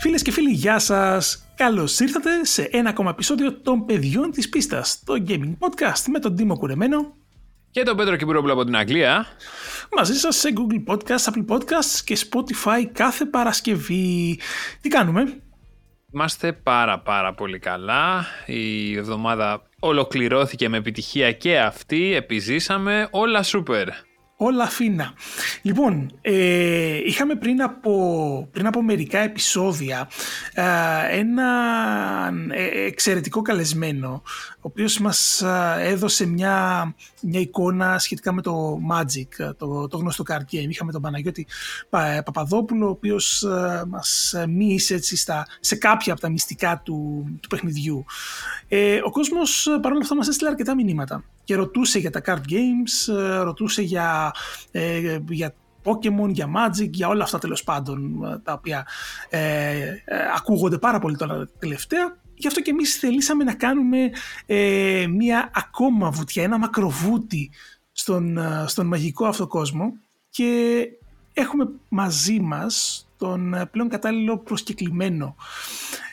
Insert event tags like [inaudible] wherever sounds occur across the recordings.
Φίλες και φίλοι, γεια σας! Καλώς ήρθατε σε ένα ακόμα επεισόδιο των παιδιών της πίστας, το Gaming Podcast με τον Τίμο Κουρεμένο και τον Πέτρο Κυπουρόπουλο από την Αγγλία. Μαζί σας σε Google Podcasts, Apple Podcasts και Spotify κάθε Παρασκευή. Τι κάνουμε; Είμαστε πάρα πάρα πολύ καλά. Η εβδομάδα ολοκληρώθηκε με επιτυχία και αυτή. Επιζήσαμε όλα σούπερ όλα φίνα. Λοιπόν, ε, είχαμε πριν από, πριν από μερικά επεισόδια ε, ένα ε, εξαιρετικό καλεσμένο, ο οποίος μας έδωσε μια, μια εικόνα σχετικά με το Magic, το, το γνωστό card game. Είχαμε τον Παναγιώτη Παπαδόπουλο, ο οποίος μας μίλησε έτσι στα, σε κάποια από τα μυστικά του, του παιχνιδιού. ο κόσμος παρόλα αυτά μας έστειλε αρκετά μηνύματα και ρωτούσε για τα card games, ε, ρωτούσε για, ε, για Pokemon, για Magic, για όλα αυτά τέλος πάντων ε, τα οποία ε, ακούγονται πάρα πολύ τώρα τελευταία. Γι' αυτό και εμείς θελήσαμε να κάνουμε μία ακόμα βουτιά, ένα μακροβούτι στον, στον μαγικό αυτό κόσμο και έχουμε μαζί μας τον πλέον κατάλληλο προσκεκλημένο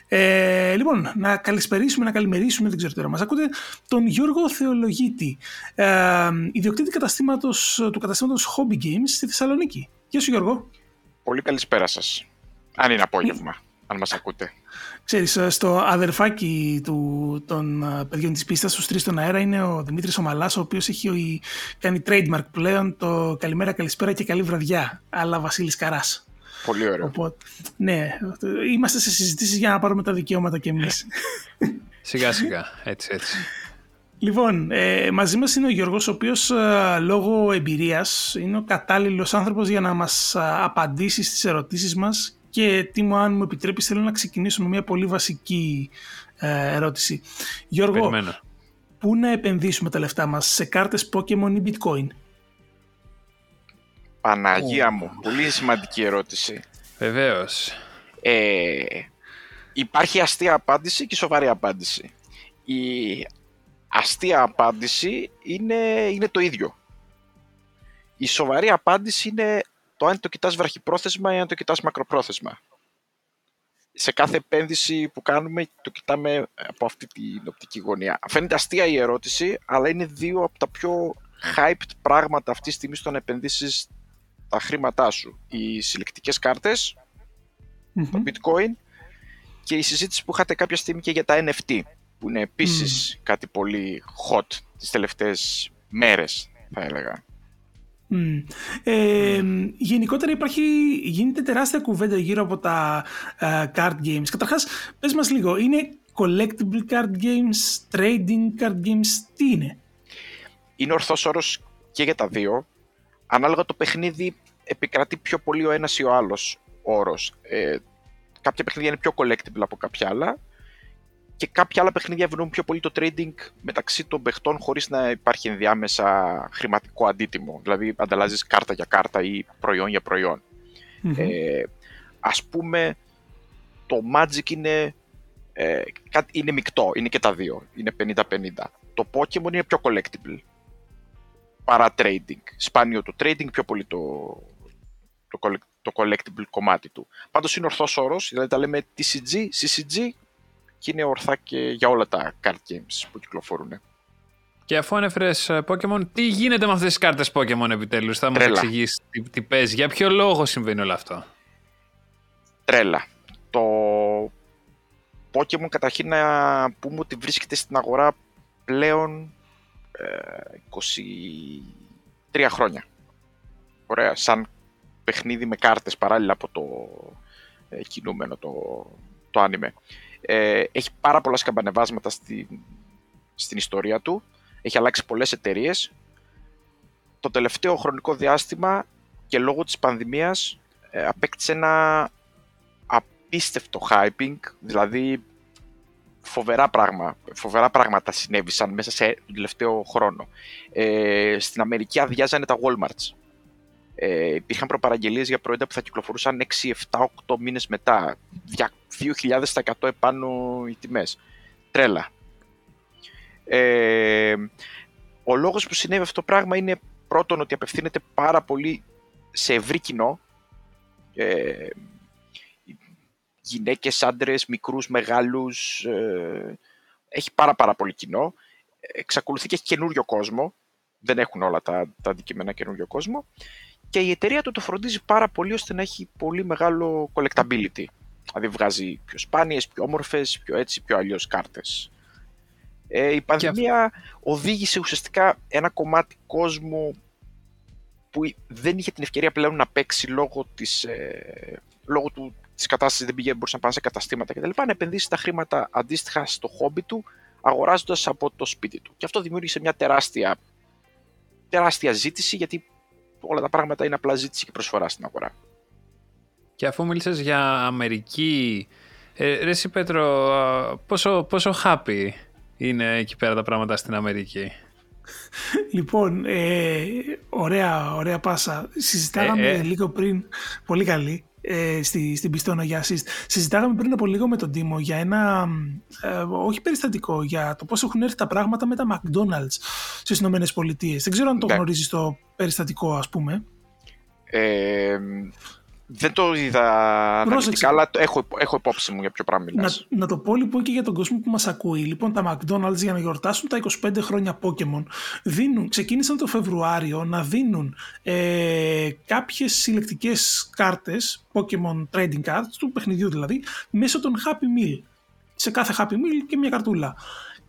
ε, λοιπόν, να καλησπερίσουμε, να καλημερίσουμε, δεν ξέρω τώρα μας ακούτε, τον Γιώργο Θεολογίτη, ε, ιδιοκτήτη καταστήματος, του καταστήματος Hobby Games στη Θεσσαλονίκη. Γεια σου Γιώργο. Πολύ καλησπέρα σας. Αν είναι απόγευμα, αν μας ακούτε. Ξέρεις, ε, στο αδερφάκι του, των ε, παιδιών της πίστας, στους τρεις στον αέρα, είναι ο Δημήτρης Ομαλάς, ο οποίος έχει κάνει trademark πλέον το καλημέρα, καλησπέρα και καλή βραδιά, αλλά Βασίλης Καράς. Πολύ ωραίο. Οπότε, ναι, είμαστε σε συζητήσεις για να πάρουμε τα δικαιώματα κι εμείς. σιγά σιγά, έτσι έτσι. Λοιπόν, ε, μαζί μας είναι ο Γιώργος, ο οποίος ε, λόγω εμπειρίας είναι ο κατάλληλος άνθρωπος για να μας ε, απαντήσει στις ερωτήσεις μας και τι μου αν μου επιτρέπεις θέλω να ξεκινήσω με μια πολύ βασική ε, ερώτηση. Γιώργο, Περιμένω. πού να επενδύσουμε τα λεφτά μας, σε κάρτες Pokemon ή Bitcoin? Παναγία μου, πολύ σημαντική ερώτηση. Βεβαίως. Ε, υπάρχει αστεία απάντηση και σοβαρή απάντηση. Η αστεία απάντηση είναι, είναι το ίδιο. Η σοβαρή απάντηση είναι το αν το κοιτάς βραχυπρόθεσμα ή αν το κοιτάς μακροπρόθεσμα. Σε κάθε επένδυση που κάνουμε το κοιτάμε από αυτή την οπτική γωνία. Φαίνεται αστεία η ερώτηση, αλλά είναι δύο από τα πιο hyped πράγματα αυτή τη στιγμή στο να επενδύσεις τα χρήματά σου. Οι συλλεκτικές το bitcoin και η συζήτηση που είχατε κάποια στιγμή και για τα NFT, που είναι επίσης κάτι πολύ hot τις τελευταίες μέρες, θα έλεγα. Ε, γενικότερα υπάρχει, γίνεται τεράστια κουβέντα γύρω από τα uh, card games. Καταρχάς, πες μας λίγο, είναι collectible card games, trading card games, τι είναι; Είναι ορθός όρος και για τα δύο ανάλογα το παιχνίδι επικρατεί πιο πολύ ο ένας ή ο άλλος όρος. Ε, κάποια παιχνίδια είναι πιο collectible από κάποια άλλα και κάποια άλλα παιχνίδια ευνοούν πιο πολύ το trading μεταξύ των παιχτών χωρίς να υπάρχει ενδιάμεσα χρηματικό αντίτιμο. Δηλαδή ανταλλάζεις κάρτα για κάρτα ή προϊόν για προϊόν. Ε, ας πούμε το Magic είναι, ε, είναι μεικτό, είναι και τα δύο, είναι 50-50. Το Pokemon είναι πιο collectible παρά trading. Σπάνιο το trading, πιο πολύ το, το, το collectible κομμάτι του. Πάντως είναι ορθός όρος, δηλαδή τα λέμε TCG, CCG και είναι ορθά και για όλα τα card games που κυκλοφορούν. Και αφού ανέφερες ε, Pokemon, τι γίνεται με αυτές τις κάρτες Pokemon επιτέλους, θα μας εξηγήσει τι, τι παίζει, για ποιο λόγο συμβαίνει όλο αυτό; Τρέλα. Το Pokemon καταρχήν να πούμε ότι βρίσκεται στην αγορά πλέον 23 ε, χρόνια. Ωραία, σαν παιχνίδι με κάρτες παράλληλα από το ε, κινούμενο, το, το άνιμε. Ε, έχει πάρα πολλά σκαμπανεβάσματα στην, στην ιστορία του. Έχει αλλάξει πολλές εταιρείες. Το τελευταίο χρονικό διάστημα και λόγω της πανδημίας ε, απέκτησε ένα απίστευτο hyping, δηλαδή φοβερά, πράγμα, φοβερά πράγματα συνέβησαν μέσα σε τον τελευταίο χρόνο. Ε, στην Αμερική αδειάζανε τα Walmarts. Ε, υπήρχαν προπαραγγελίες για προϊόντα που θα κυκλοφορούσαν 6, 7, 8 μήνες μετά. 2.000% επάνω οι τιμές. Τρέλα. Ε, ο λόγος που συνέβη αυτό το πράγμα είναι πρώτον ότι απευθύνεται πάρα πολύ σε ευρύ κοινό. Ε, γυναίκες, άντρες, μικρούς, μεγάλους. Ε, έχει πάρα πάρα πολύ κοινό. Εξακολουθεί και έχει καινούριο κόσμο. Δεν έχουν όλα τα, τα αντικείμενα καινούριο κόσμο. Και η εταιρεία του το φροντίζει πάρα πολύ ώστε να έχει πολύ μεγάλο collectability. Δηλαδή βγάζει πιο σπάνιες, πιο όμορφες, πιο έτσι, πιο αλλιώς κάρτες. Ε, η πανδημία οδήγησε ουσιαστικά ένα κομμάτι κόσμου που δεν είχε την ευκαιρία πλέον να παίξει λόγω της, ε, λόγω του, της κατάστασης, δεν πήγε, μπορούσε να πάνε σε καταστήματα κτλ. να επενδύσεις τα χρήματα αντίστοιχα στο χόμπι του, αγοράζοντας από το σπίτι του. Και αυτό δημιούργησε μια τεράστια, τεράστια ζήτηση, γιατί όλα τα πράγματα είναι απλά ζήτηση και προσφορά στην αγορά. Και αφού μίλησες για Αμερική, ε, ρε Πέτρο, πόσο, πόσο happy είναι εκεί πέρα τα πράγματα στην Αμερική; Λοιπόν, ε, ωραία, ωραία πάσα. Συζητάγαμε ε, ε. λίγο πριν, πολύ καλή, ε, στη, στην πιστόνα για assist. Συζητάγαμε πριν από λίγο με τον Τίμο για ένα, ε, όχι περιστατικό, για το πώς έχουν έρθει τα πράγματα με τα McDonald's στις Ηνωμένες Πολιτείες. Δεν ξέρω αν το ναι. γνωρίζεις το περιστατικό, ας πούμε. Ε, δεν το είδα αναλυτικά, αλλά έχω, έχω υπόψη μου για ποιο πράγμα μιλάς. Να, να το πω λοιπόν και για τον κόσμο που μας ακούει. Λοιπόν, τα McDonald's για να γιορτάσουν τα 25 χρόνια Pokemon δίνουν, ξεκίνησαν το Φεβρουάριο να δίνουν ε, κάποιες συλλεκτικές κάρτες, Pokemon Trading Cards, του παιχνιδιού δηλαδή, μέσω των Happy Meal. Σε κάθε Happy Meal και μια καρτούλα.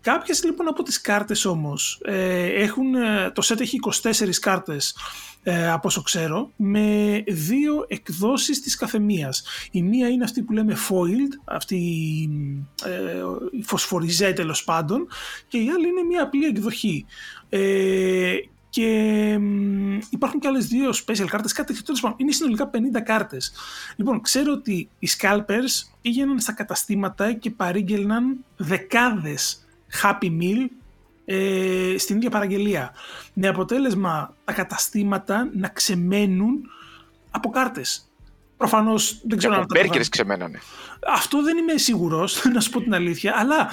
Κάποιες λοιπόν από τις κάρτες όμως ε, έχουν, ε, το set έχει 24 κάρτες ε, από όσο ξέρω, με δύο εκδόσεις της καθεμίας. Η μία είναι αυτή που λέμε foiled, αυτή ε, η φωσφοριζέ τέλος πάντων, και η άλλη είναι μια απλή εκδοχή. Ε, και υπάρχουν και άλλες δύο special κάρτες, κάτι τέτοιο, είναι συνολικά 50 κάρτες. Λοιπόν, ξέρω ότι οι scalpers πήγαιναν στα καταστήματα και παρήγγελναν δεκάδες Happy Meal ε, στην ίδια παραγγελία. Με αποτέλεσμα τα καταστήματα να ξεμένουν από κάρτες. Προφανώς δεν ξέρω αν τα μπέργκερ ξεμένανε. Αυτό δεν είμαι σίγουρος, [laughs] να σου πω την αλήθεια. Αλλά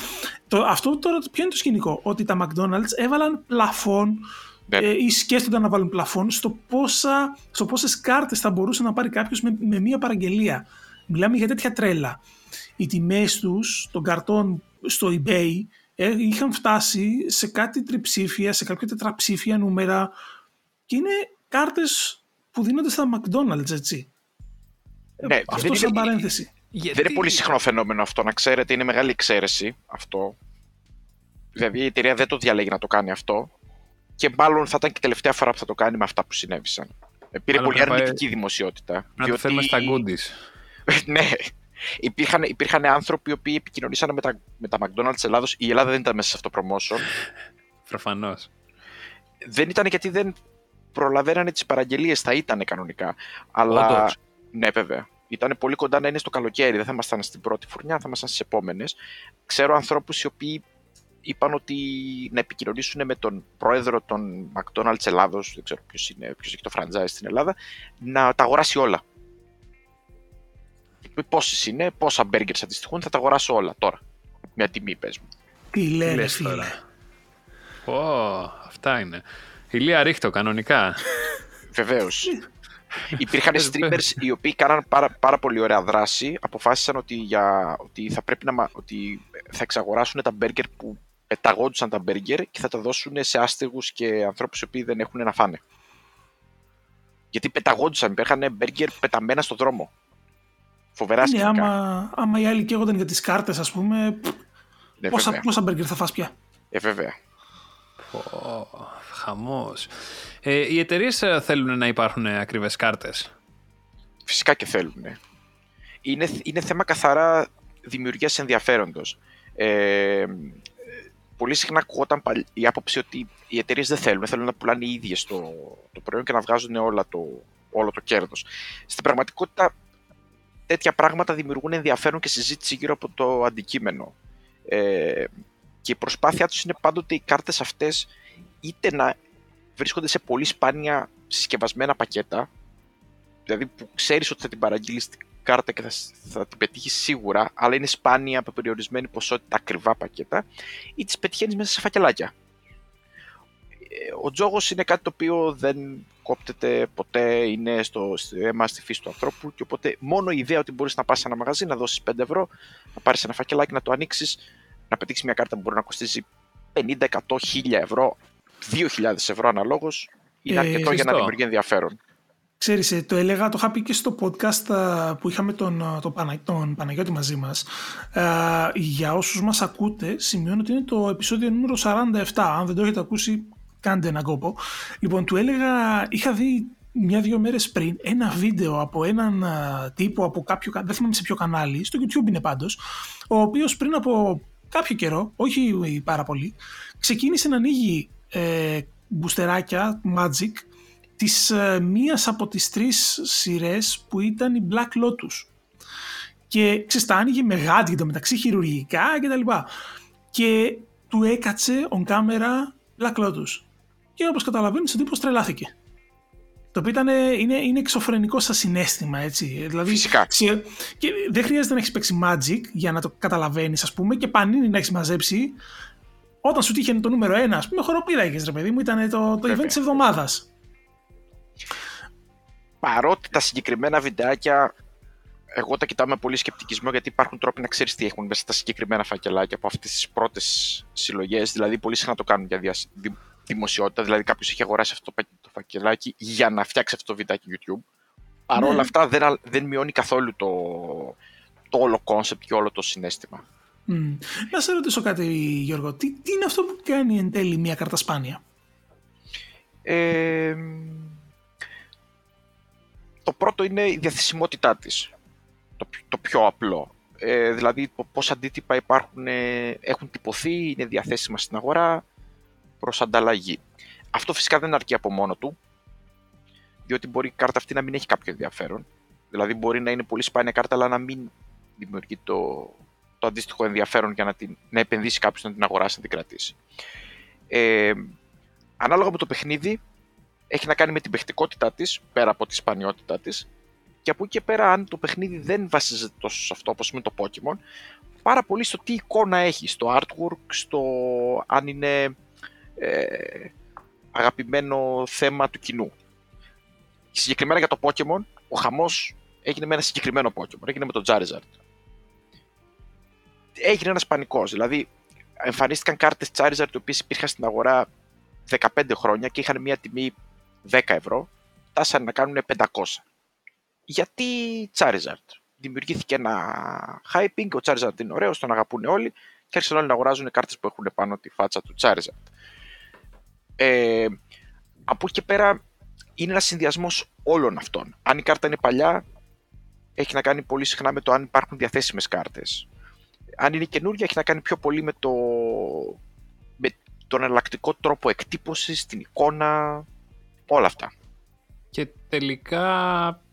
το, αυτό τώρα ποιο είναι το σκηνικό; Ότι τα McDonald's έβαλαν πλαφόν ναι. ε, ή σκέφτονταν να βάλουν πλαφόν στο, πόσα, στο πόσες κάρτες θα μπορούσε να πάρει κάποιος με, με μία παραγγελία. Μιλάμε για τέτοια τρέλα. Οι τιμές τους των καρτών στο eBay ε, είχαν φτάσει σε κάτι τριψήφια, σε κάποια τετραψήφια νούμερα και είναι κάρτες που δίνονται στα McDonald's, έτσι. Ε, ναι, αυτό δεν σαν είναι, παρένθεση. Γιατί... Δεν είναι πολύ συχνό φαινόμενο αυτό, να ξέρετε, είναι μεγάλη εξαίρεση αυτό. Δηλαδή η εταιρεία δεν το διαλέγει να το κάνει αυτό και μάλλον θα ήταν και η τελευταία φορά που θα το κάνει με αυτά που συνέβησαν. Ε, πήρε πολύ αρνητική δημοσιότητα. Να διότι... το θέλουμε στα goodies. ναι, Υπήρχαν, υπήρχαν άνθρωποι οι οποίοι επικοινωνήσαν με τα, με τα McDonald's Ελλάδος. Η Ελλάδα δεν ήταν μέσα σε αυτό το promotion. Προφανώς. Δεν ήταν γιατί δεν προλαβαίνανε τις παραγγελίες, θα ήταν κανονικά. Αλλά. Όντως. Ναι, βέβαια. Ήταν πολύ κοντά να είναι στο καλοκαίρι, δεν θα ήμασταν στην πρώτη φουρνιά, θα ήμασταν στις επόμενες. Ξέρω ανθρώπους οι οποίοι είπαν ότι να επικοινωνήσουν με τον πρόεδρο των McDonald's Ελλάδος, δεν ξέρω ποιος είναι, ποιος έχει το franchise στην Ελλάδα, να τα αγοράσει όλα πόσες είναι, πόσα μπέργκερς αντιστοιχούν, θα τα αγοράσω όλα τώρα. Μια τιμή, πες μου. Τι λένε, φίλε; Ω, αυτά είναι. Ηλία ρίχτω, κανονικά. Βεβαίως. Υπήρχαν streamers οι οποίοι κάναν πάρα, πάρα πολύ ωραία δράση. Αποφάσισαν ότι, για, ότι, θα πρέπει να, ότι θα εξαγοράσουν τα μπέργκερ που πεταγόντουσαν τα μπέργκερ και θα τα δώσουν σε άστεγους και ανθρώπους οι οποίοι δεν έχουν να φάνε. Γιατί πεταγόντουσαν, υπήρχαν μπέργκερ πεταμένα στο δρόμο. Φοβερά ναι, άμα, άμα οι άλλοι καίγονταν για τις κάρτες, ας πούμε, ναι, πόσα, πόσα μπέργκερ θα φας πια; Ε, βέβαια. Πω, χαμός. Ε, οι εταιρείες ε, θέλουν να υπάρχουν ακριβές κάρτες; Φυσικά και θέλουν. Είναι, είναι θέμα καθαρά δημιουργίας ενδιαφέροντος. Ε, πολύ συχνά ακούγονταν η άποψη ότι οι εταιρείες δεν θέλουν, θέλουν να πουλάνε οι ίδιες το, το προϊόν και να βγάζουν όλα το, όλο το κέρδος. Στην πραγματικότητα τέτοια πράγματα δημιουργούν ενδιαφέρον και συζήτηση γύρω από το αντικείμενο. Ε, και η προσπάθειά τους είναι πάντοτε οι κάρτες αυτές είτε να βρίσκονται σε πολύ σπάνια συσκευασμένα πακέτα, δηλαδή που ξέρεις ότι θα την παραγγείλεις την κάρτα και θα, θα την πετύχεις σίγουρα, αλλά είναι σπάνια από περιορισμένη ποσότητα ακριβά πακέτα, ή τις πετυχαίνεις μέσα σε φακελάκια. Ο τζόγος είναι κάτι το οποίο δεν κόπτεται ποτέ, είναι στο, στο αίμα, στη φύση του ανθρώπου και οπότε μόνο η ιδέα ότι μπορείς να πας σε ένα μαγαζί, να δώσεις 5 ευρώ, να πάρεις ένα φακελάκι, να το ανοίξεις, να πετύχεις μια κάρτα που μπορεί να κοστίζει 50, 100, 1000 ευρώ, 2000 ευρώ αναλόγως, είναι Ε, αρκετό για να σωστό. δημιουργεί ενδιαφέρον. Ξέρεις, ε, το έλεγα, το είχα πει και στο podcast α, που είχαμε τον, α, τον, Πανα, τον Παναγιώτη μαζί μας. Α, για όσους μας ακούτε, σημειώνω ότι είναι το επεισόδιο νούμερο 47. Αν δεν το έχετε ακούσει, κάντε έναν κόπο. Λοιπόν, του έλεγα, είχα δει μια-δυο μέρες πριν ένα βίντεο από έναν α, τύπο από κάποιο, κα- δεν θυμάμαι σε ποιο κανάλι, στο YouTube είναι πάντως, ο οποίος πριν από κάποιο καιρό, όχι πάρα πολύ, ξεκίνησε να ανοίγει ε, μπουστεράκια Magic της ε, μίας από τις τρεις σειρές που ήταν η Black Lotus. Και ξέρεις, τα άνοιγε με γάντι εντωμεταξύ χειρουργικά και τα λοιπά. Και του έκατσε on camera Black Lotus. Και όπως καταλαβαίνεις ο τύπος τρελάθηκε. Το οποίο ήταν, είναι, είναι εξωφρενικό σαν συνέστημα, έτσι. Δηλαδή, Φυσικά. σε- και δεν χρειάζεται να έχεις παίξει Magic για να το καταλαβαίνεις, ας πούμε, και πανίνι να έχεις μαζέψει. Όταν σου τύχαινε το νούμερο 1, ας πούμε, χοροπήδαγε, ρε παιδί μου, ήταν το, το Βέβαια. event της εβδομάδας. Παρότι τα συγκεκριμένα βιντεάκια εγώ τα κοιτάω με πολύ σκεπτικισμό γιατί υπάρχουν τρόποι να ξέρεις τι έχουν μέσα στα συγκεκριμένα φακελάκια από αυτές τις πρώτες συλλογές. Δηλαδή, πολύ συχνά το κάνουν για διασ... δη- δημοσιότητα. Δηλαδή, κάποιος έχει αγοράσει αυτό το πα- το φακελάκι για να φτιάξει αυτό το βιντεάκι YouTube. Παρ' όλα Ναι. αυτά, δεν, α- δεν μειώνει καθόλου το, το όλο κόνσεπτ και όλο το συναίσθημα. Mm. Να σε ρωτήσω κάτι, Γιώργο. Τι, τι είναι αυτό που κάνει εν τέλει μια κάρτα σπάνια; Ε, το πρώτο είναι η διαθεσιμότητά της. Το, πι- το πιο απλό. Ε, δηλαδή το πώς αντίτυπα υπάρχουν, ε, έχουν τυπωθεί, είναι διαθέσιμα στην αγορά προς ανταλλαγή. Αυτό φυσικά δεν αρκεί από μόνο του, διότι μπορεί η κάρτα αυτή να μην έχει κάποιο ενδιαφέρον. Δηλαδή μπορεί να είναι πολύ σπάνια κάρτα, αλλά να μην δημιουργεί το, το αντίστοιχο ενδιαφέρον για να, την, να επενδύσει κάποιος να την αγοράσει, να την κρατήσει. Ε, ανάλογα με το παιχνίδι, έχει να κάνει με την παιχτικότητά της, πέρα από τη σπανιότητά της, και από εκεί και πέρα, αν το παιχνίδι δεν βασίζεται τόσο σε αυτό, όπως με το Pokemon, πάρα πολύ στο τι εικόνα έχει, στο artwork, στο αν είναι ε, αγαπημένο θέμα του κοινού. Συγκεκριμένα για το Pokemon, ο χαμός έγινε με ένα συγκεκριμένο Pokemon, έγινε με τον Charizard. Έγινε ένας πανικός, δηλαδή εμφανίστηκαν κάρτες Charizard οι οποίες υπήρχαν στην αγορά 15 χρόνια και είχαν μια τιμή 10 ευρώ, φτάσανε να κάνουν 500. Γιατί Charizard; Δημιουργήθηκε ένα hyping, ο Charizard είναι ωραίος, τον αγαπούν όλοι και άρχισαν όλοι να αγοράζουν κάρτες που έχουν πάνω τη φάτσα του Charizard. Ε, από εκεί και πέρα είναι ένας συνδυασμός όλων αυτών. Αν η κάρτα είναι παλιά, έχει να κάνει πολύ συχνά με το αν υπάρχουν διαθέσιμες κάρτες. Αν είναι καινούργια, έχει να κάνει πιο πολύ με, το, με τον εναλλακτικό τρόπο εκτύπωσης, την εικόνα, όλα αυτά. Και τελικά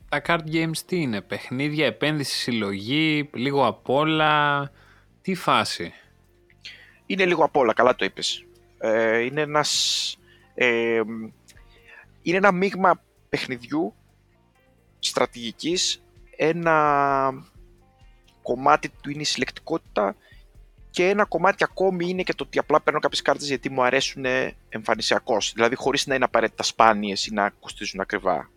τα card games τι είναι, παιχνίδια, επένδυση, συλλογή, λίγο απ' όλα, τι φάση; Είναι λίγο απ' όλα, καλά το είπες. Ε, είναι ένας... Ε, είναι ένα μείγμα παιχνιδιού, στρατηγικής, ένα κομμάτι του είναι η συλλεκτικότητα και ένα κομμάτι ακόμη είναι και το ότι απλά παίρνω κάποιες κάρτες γιατί μου αρέσουν εμφανισιακώς, δηλαδή χωρίς να είναι απαραίτητα σπάνιες ή να κοστίζουν ακριβά.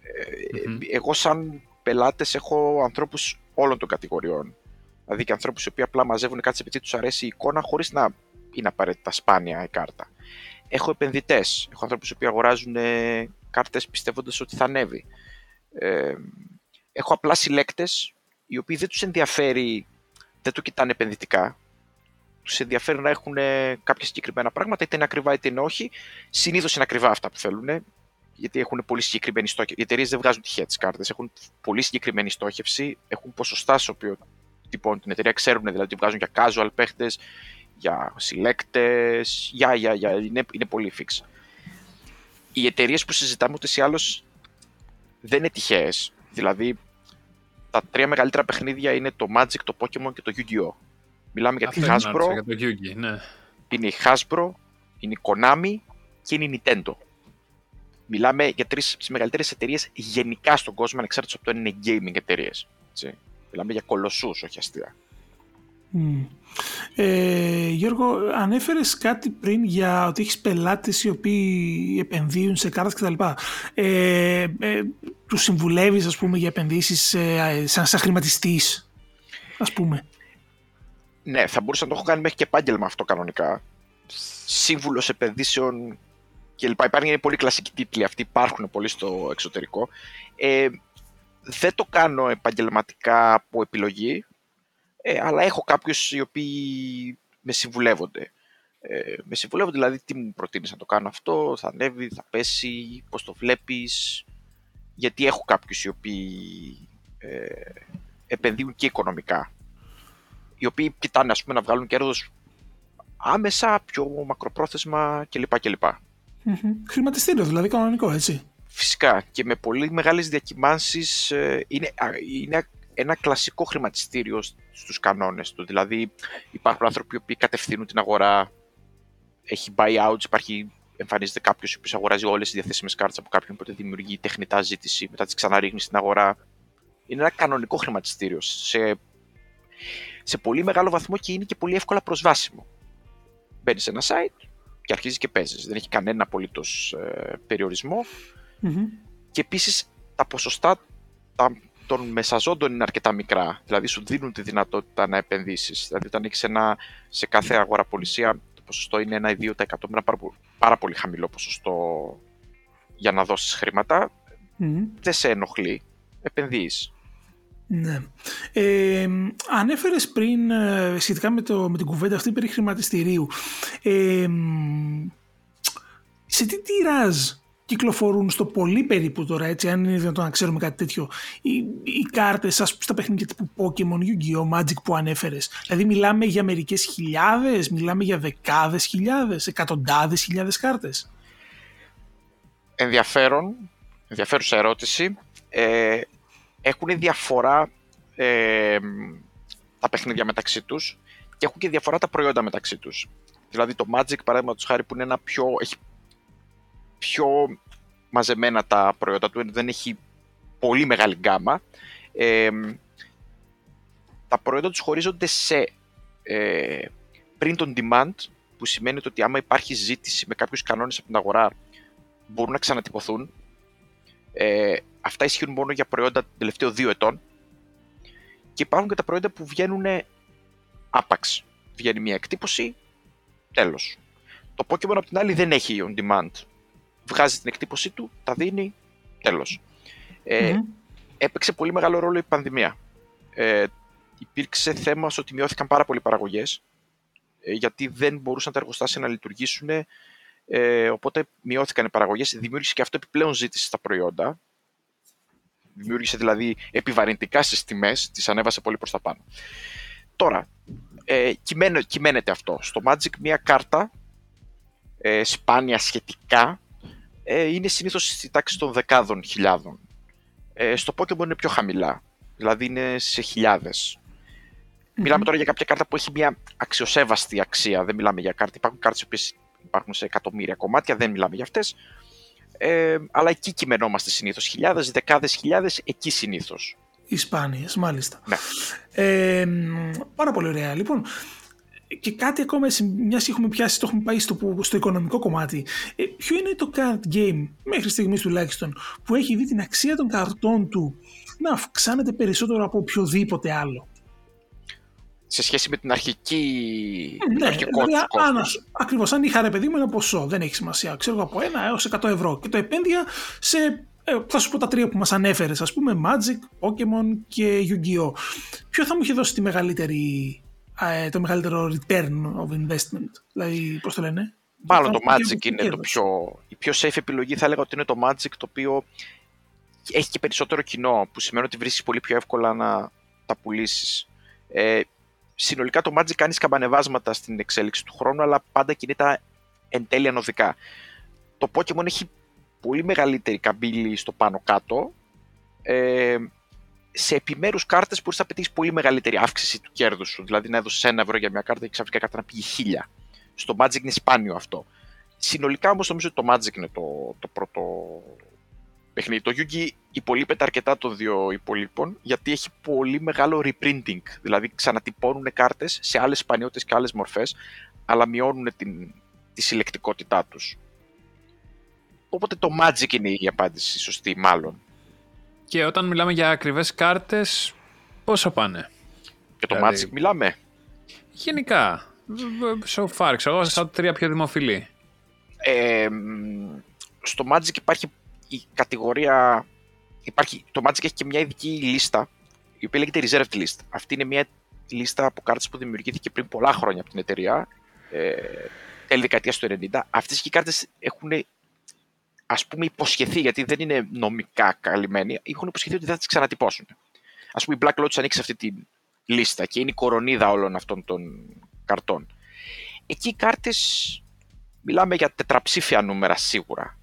Ε, Μμμ. Εγώ σαν πελάτες έχω ανθρώπους όλων των κατηγοριών. Δηλαδή και ανθρώπους οι οποίοι απλά μαζεύουν κάτι επειδή τους αρέσει η εικόνα χωρίς να είναι απαραίτητα σπάνια η κάρτα. Έχω επενδυτές, έχω ανθρώπους οι οποίοι αγοράζουν ε, κάρτες πιστεύοντας ότι θα ανέβει. Ε, έχω απλά συλλέκτες οι οποίοι δεν τους ενδιαφέρει, δεν το κοιτάνε επενδυτικά. Τους ενδιαφέρει να έχουν ε, κάποια συγκεκριμένα πράγματα, είτε είναι ακριβά είτε είναι όχι. Συνήθως είναι ακριβά αυτά που θέλουν, γιατί έχουν πολύ συγκεκριμένη στόχευση. Οι εταιρείες δεν βγάζουν τυχαία τις κάρτες, έχουν πολύ συγκεκριμένη στόχευση, έχουν ποσοστά στο οποίο τυπώνουν την εταιρεία, ξέρουν δηλαδή ότι βγάζουν για casual παίχτες, για συλλέκτες, για, για, για, είναι, είναι πολύ fix. Οι εταιρείες που συζητάμε ούτε ή άλλως δεν είναι τυχαίες. Δηλαδή, τα τρία μεγαλύτερα παιχνίδια είναι το Magic, το Pokemon και το Yu-Gi-Oh! Μιλάμε για τη Αυτό ήθελα να Hasbro, ρωτήσω Για το Yugi, ναι. είναι η Hasbro, είναι η Konami και είναι η Nintendo. Μιλάμε για τρεις τις μεγαλύτερες εταιρείες γενικά στον κόσμο, ανεξάρτητα από το αν είναι gaming εταιρείες. έτσι. Μιλάμε για κολοσσούς, όχι αστεία. Ε, Γιώργο, ανέφερες κάτι πριν για ότι έχεις πελάτες οι οποίοι επενδύουν σε κάρτες κτλ. Ε, ε, τους συμβουλεύεις, ας πούμε, για επενδύσεις ε, σαν, σαν χρηματιστής, ας πούμε; Ναι, θα μπορούσα να το έχω κάνει μέχρι και επάγγελμα αυτό κανονικά. Σύμβουλος επενδύσεων κλπ. Υπάρχουν πολύ κλασικοί τίτλοι αυτοί, υπάρχουν πολύ στο εξωτερικό. Ε, δεν το κάνω επαγγελματικά από επιλογή, ε, αλλά έχω κάποιους οι οποίοι με συμβουλεύονται. Ε, με συμβουλεύονται δηλαδή τι μου προτείνεις να το κάνω αυτό, θα ανέβει, θα πέσει, πώς το βλέπεις. Γιατί έχω κάποιους οι οποίοι ε, επενδύουν και οικονομικά. Οι οποίοι κοιτάνε ας πούμε, να βγάλουν κέρδος άμεσα, πιο μακροπρόθεσμα κλπ. κλπ. Mm-hmm. Χρηματιστήριο δηλαδή κανονικό έτσι. Φυσικά και με πολύ μεγάλες διακυμάνσεις ε, είναι, είναι ένα κλασικό χρηματιστήριο στους κανόνες του. Δηλαδή υπάρχουν άνθρωποι που κατευθύνουν την αγορά, έχει buyouts, υπάρχει, εμφανίζεται κάποιος που αγοράζει όλες τις διαθέσιμες κάρτες από κάποιον που δημιουργεί τεχνητά ζήτηση, μετά τις ξαναρίχνει στην αγορά. Είναι ένα κανονικό χρηματιστήριο σε, σε πολύ μεγάλο βαθμό και είναι και πολύ εύκολα προσβάσιμο. Μπαίνεις σε ένα site και αρχίζεις και παίζεις. Δεν έχει κανένα απολύτως ε, περιορισμό. Mm-hmm. Και επίσης τα ποσοστά τα των μεσαζόντων είναι αρκετά μικρά. Δηλαδή σου δίνουν τη δυνατότητα να επενδύσεις. Δηλαδή, όταν έχεις σε κάθε αγοραπολισία το ποσοστό είναι ένα 2%, ένα πάρα, πάρα πολύ χαμηλό ποσοστό για να δώσεις χρήματα. Mm. Δεν σε ενοχλεί. Επενδύεις. Ναι. Ε, ανέφερες πριν ε, σχετικά με, το, με την κουβέντα αυτή περί χρηματιστηρίου. Ε, σε τι τυράζ κυκλοφορούν στο πολύ περίπου τώρα, έτσι, αν είναι δυνατόν να ξέρουμε κάτι τέτοιο, οι, οι κάρτες, ας πούμε, στα παιχνίδια τύπου Pokemon, Yu-Gi-Oh, Magic που ανέφερες. Δηλαδή μιλάμε για μερικές χιλιάδες, μιλάμε για δεκάδες χιλιάδες, εκατοντάδες χιλιάδες κάρτες. Ενδιαφέρον, ενδιαφέρουσα ερώτηση. Ε, έχουν διαφορά ε, τα παιχνίδια μεταξύ τους και έχουν και διαφορά τα προϊόντα μεταξύ τους. Δηλαδή το Magic, παράδειγμα χάρη, που είναι ένα πιο, έχει πιο μαζεμένα τα προϊόντα του, δεν έχει πολύ μεγάλη γκάμα. Ε, τα προϊόντα τους χωρίζονται σε ε, print on demand, που σημαίνει ότι άμα υπάρχει ζήτηση με κάποιους κανόνες από την αγορά, μπορούν να ξανατυπωθούν. Ε, αυτά ισχύουν μόνο για προϊόντα των τελευταίων δύο ετών. Και υπάρχουν και τα προϊόντα που βγαίνουν άπαξ. Βγαίνει μια εκτύπωση, τέλος. Το Pokemon από την άλλη δεν έχει on demand βγάζει την εκτύπωσή του, τα δίνει, τέλος. Ε, Έπαιξε πολύ μεγάλο ρόλο η πανδημία. Ε, υπήρξε θέμα ότι μειώθηκαν πάρα πολλοί παραγωγές, ε, γιατί δεν μπορούσαν τα εργοστάσια να λειτουργήσουν, ε, οπότε μειώθηκαν οι παραγωγές, δημιούργησε και αυτό επιπλέον ζήτηση στα προϊόντα, δημιούργησε δηλαδή επιβαρυντικά στις τιμές, τις ανέβασε πολύ προς τα πάνω. Τώρα, ε, κυμαίνεται αυτό. Στο Magic μια κάρτα, ε, σπάνια σχετικά, ε, είναι συνήθως στη τάξη των δεκάδων χιλιάδων. Ε, στο Pokemon είναι πιο χαμηλά, δηλαδή είναι σε χιλιαδες Μιλάμε τώρα για κάποια κάρτα που έχει μια αξιοσέβαστη αξία, δεν μιλάμε για κάρτα. Υπάρχουν κάρτες που υπάρχουν σε εκατομμύρια κομμάτια, δεν μιλάμε για αυτές. Ε, αλλά εκεί κειμενόμαστε συνήθως, χιλιάδες, δεκάδες χιλιάδες, εκεί συνήθως. Ισπάνιες, μάλιστα. Ναι. Ε, πάρα πολύ ωραία. Λοιπόν, και κάτι ακόμα, μιας και έχουμε πιάσει, το έχουμε πάει στο, στο οικονομικό κομμάτι. Ε, ποιο είναι το card game, μέχρι στιγμής τουλάχιστον, που έχει δει την αξία των καρτών του να αυξάνεται περισσότερο από οποιοδήποτε άλλο; Σε σχέση με την αρχική. Ε, ναι, αρχικό δηλαδή, αν, ακριβώς, αν είχα ρε παιδί μου ένα ποσό, δεν έχει σημασία, ξέρω από ένα έως 100 ευρώ και το επένδυα σε ε, θα σου πω τα τρία που μας ανέφερες, ας πούμε Magic, Pokemon και Yu-Gi-Oh! Ποιο θα μου είχε δώσει τη μεγαλύτερη ε, το μεγαλύτερο return of investment. Δηλαδή, πώς το λένε; Μάλλον το Magic είναι το πιο, η πιο safe επιλογή. Θα έλεγα ότι είναι το Magic το οποίο έχει και περισσότερο κοινό, που σημαίνει ότι βρίσκεις πολύ πιο εύκολα να τα πουλήσεις. Ε, συνολικά το Magic κάνει σκαμπανεβάσματα στην εξέλιξη του χρόνου, αλλά πάντα κινείται εν τέλει ανωδικά. Το Pokemon έχει πολύ μεγαλύτερη καμπύλη στο πάνω κάτω. Ε, σε επιμέρους κάρτες μπορείς να πετύχεις πολύ μεγαλύτερη αύξηση του κέρδους σου. Δηλαδή να έδωσες ένα ευρώ για μια κάρτα και ξαφνικά κάρτα να πήγε χίλια. Στο Magic είναι σπάνιο αυτό. Συνολικά όμως νομίζω ότι το Magic είναι το, το πρώτο παιχνίδι. Το Yugi υπολείπεται αρκετά των δύο υπολείπων γιατί έχει πολύ μεγάλο reprinting. Δηλαδή ξανατυπώνουν κάρτες σε άλλες σπανιότητες και άλλες μορφές αλλά μειώνουν την, τη συλλεκτικότητά τους. Οπότε το Magic είναι η απάντηση σωστή μάλλον. Και όταν μιλάμε για ακριβές κάρτες, πόσο πάνε; Και το δηλαδή... Magic μιλάμε. Γενικά. So far, ξέρω σαν τρία πιο δημοφιλή. Ε, στο Magic υπάρχει η κατηγορία... Υπάρχει, το Magic έχει και μια ειδική λίστα, η οποία λέγεται Reserved List. Αυτή είναι μια λίστα από κάρτες που δημιουργήθηκε πριν πολλά χρόνια από την εταιρεία, ε, τέλη δεκαετίας του 90. Αυτές και οι κάρτες έχουν ας πούμε υποσχεθεί, γιατί δεν είναι νομικά καλυμμένοι, έχουν υποσχεθεί ότι δεν θα τις ξανατυπώσουν. Ας πούμε η Black Lotus ανοίξει αυτή τη λίστα και είναι η κορονίδα όλων αυτών των καρτών. Εκεί οι κάρτες, μιλάμε για τετραψήφια νούμερα σίγουρα.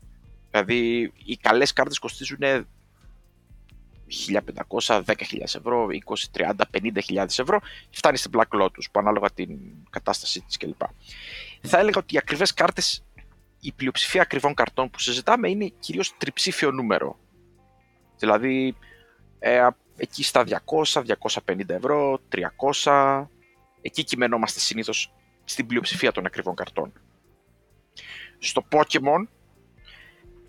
Δηλαδή οι καλές κάρτες κοστίζουν 1.500, 10.000 ευρώ, 20, 30, 50.000 ευρώ. Φτάνει στην Black Lotus που ανάλογα την κατάστασή της κλπ. Θα έλεγα ότι οι ακριβές κάρτες η πλειοψηφία ακριβών καρτών που συζητάμε είναι κυρίως τριψήφιο νούμερο. Δηλαδή ε, εκεί στα 200, 250 ευρώ, 300, εκεί κειμενόμαστε συνήθως στην πλειοψηφία των ακριβών καρτών. Στο Pokemon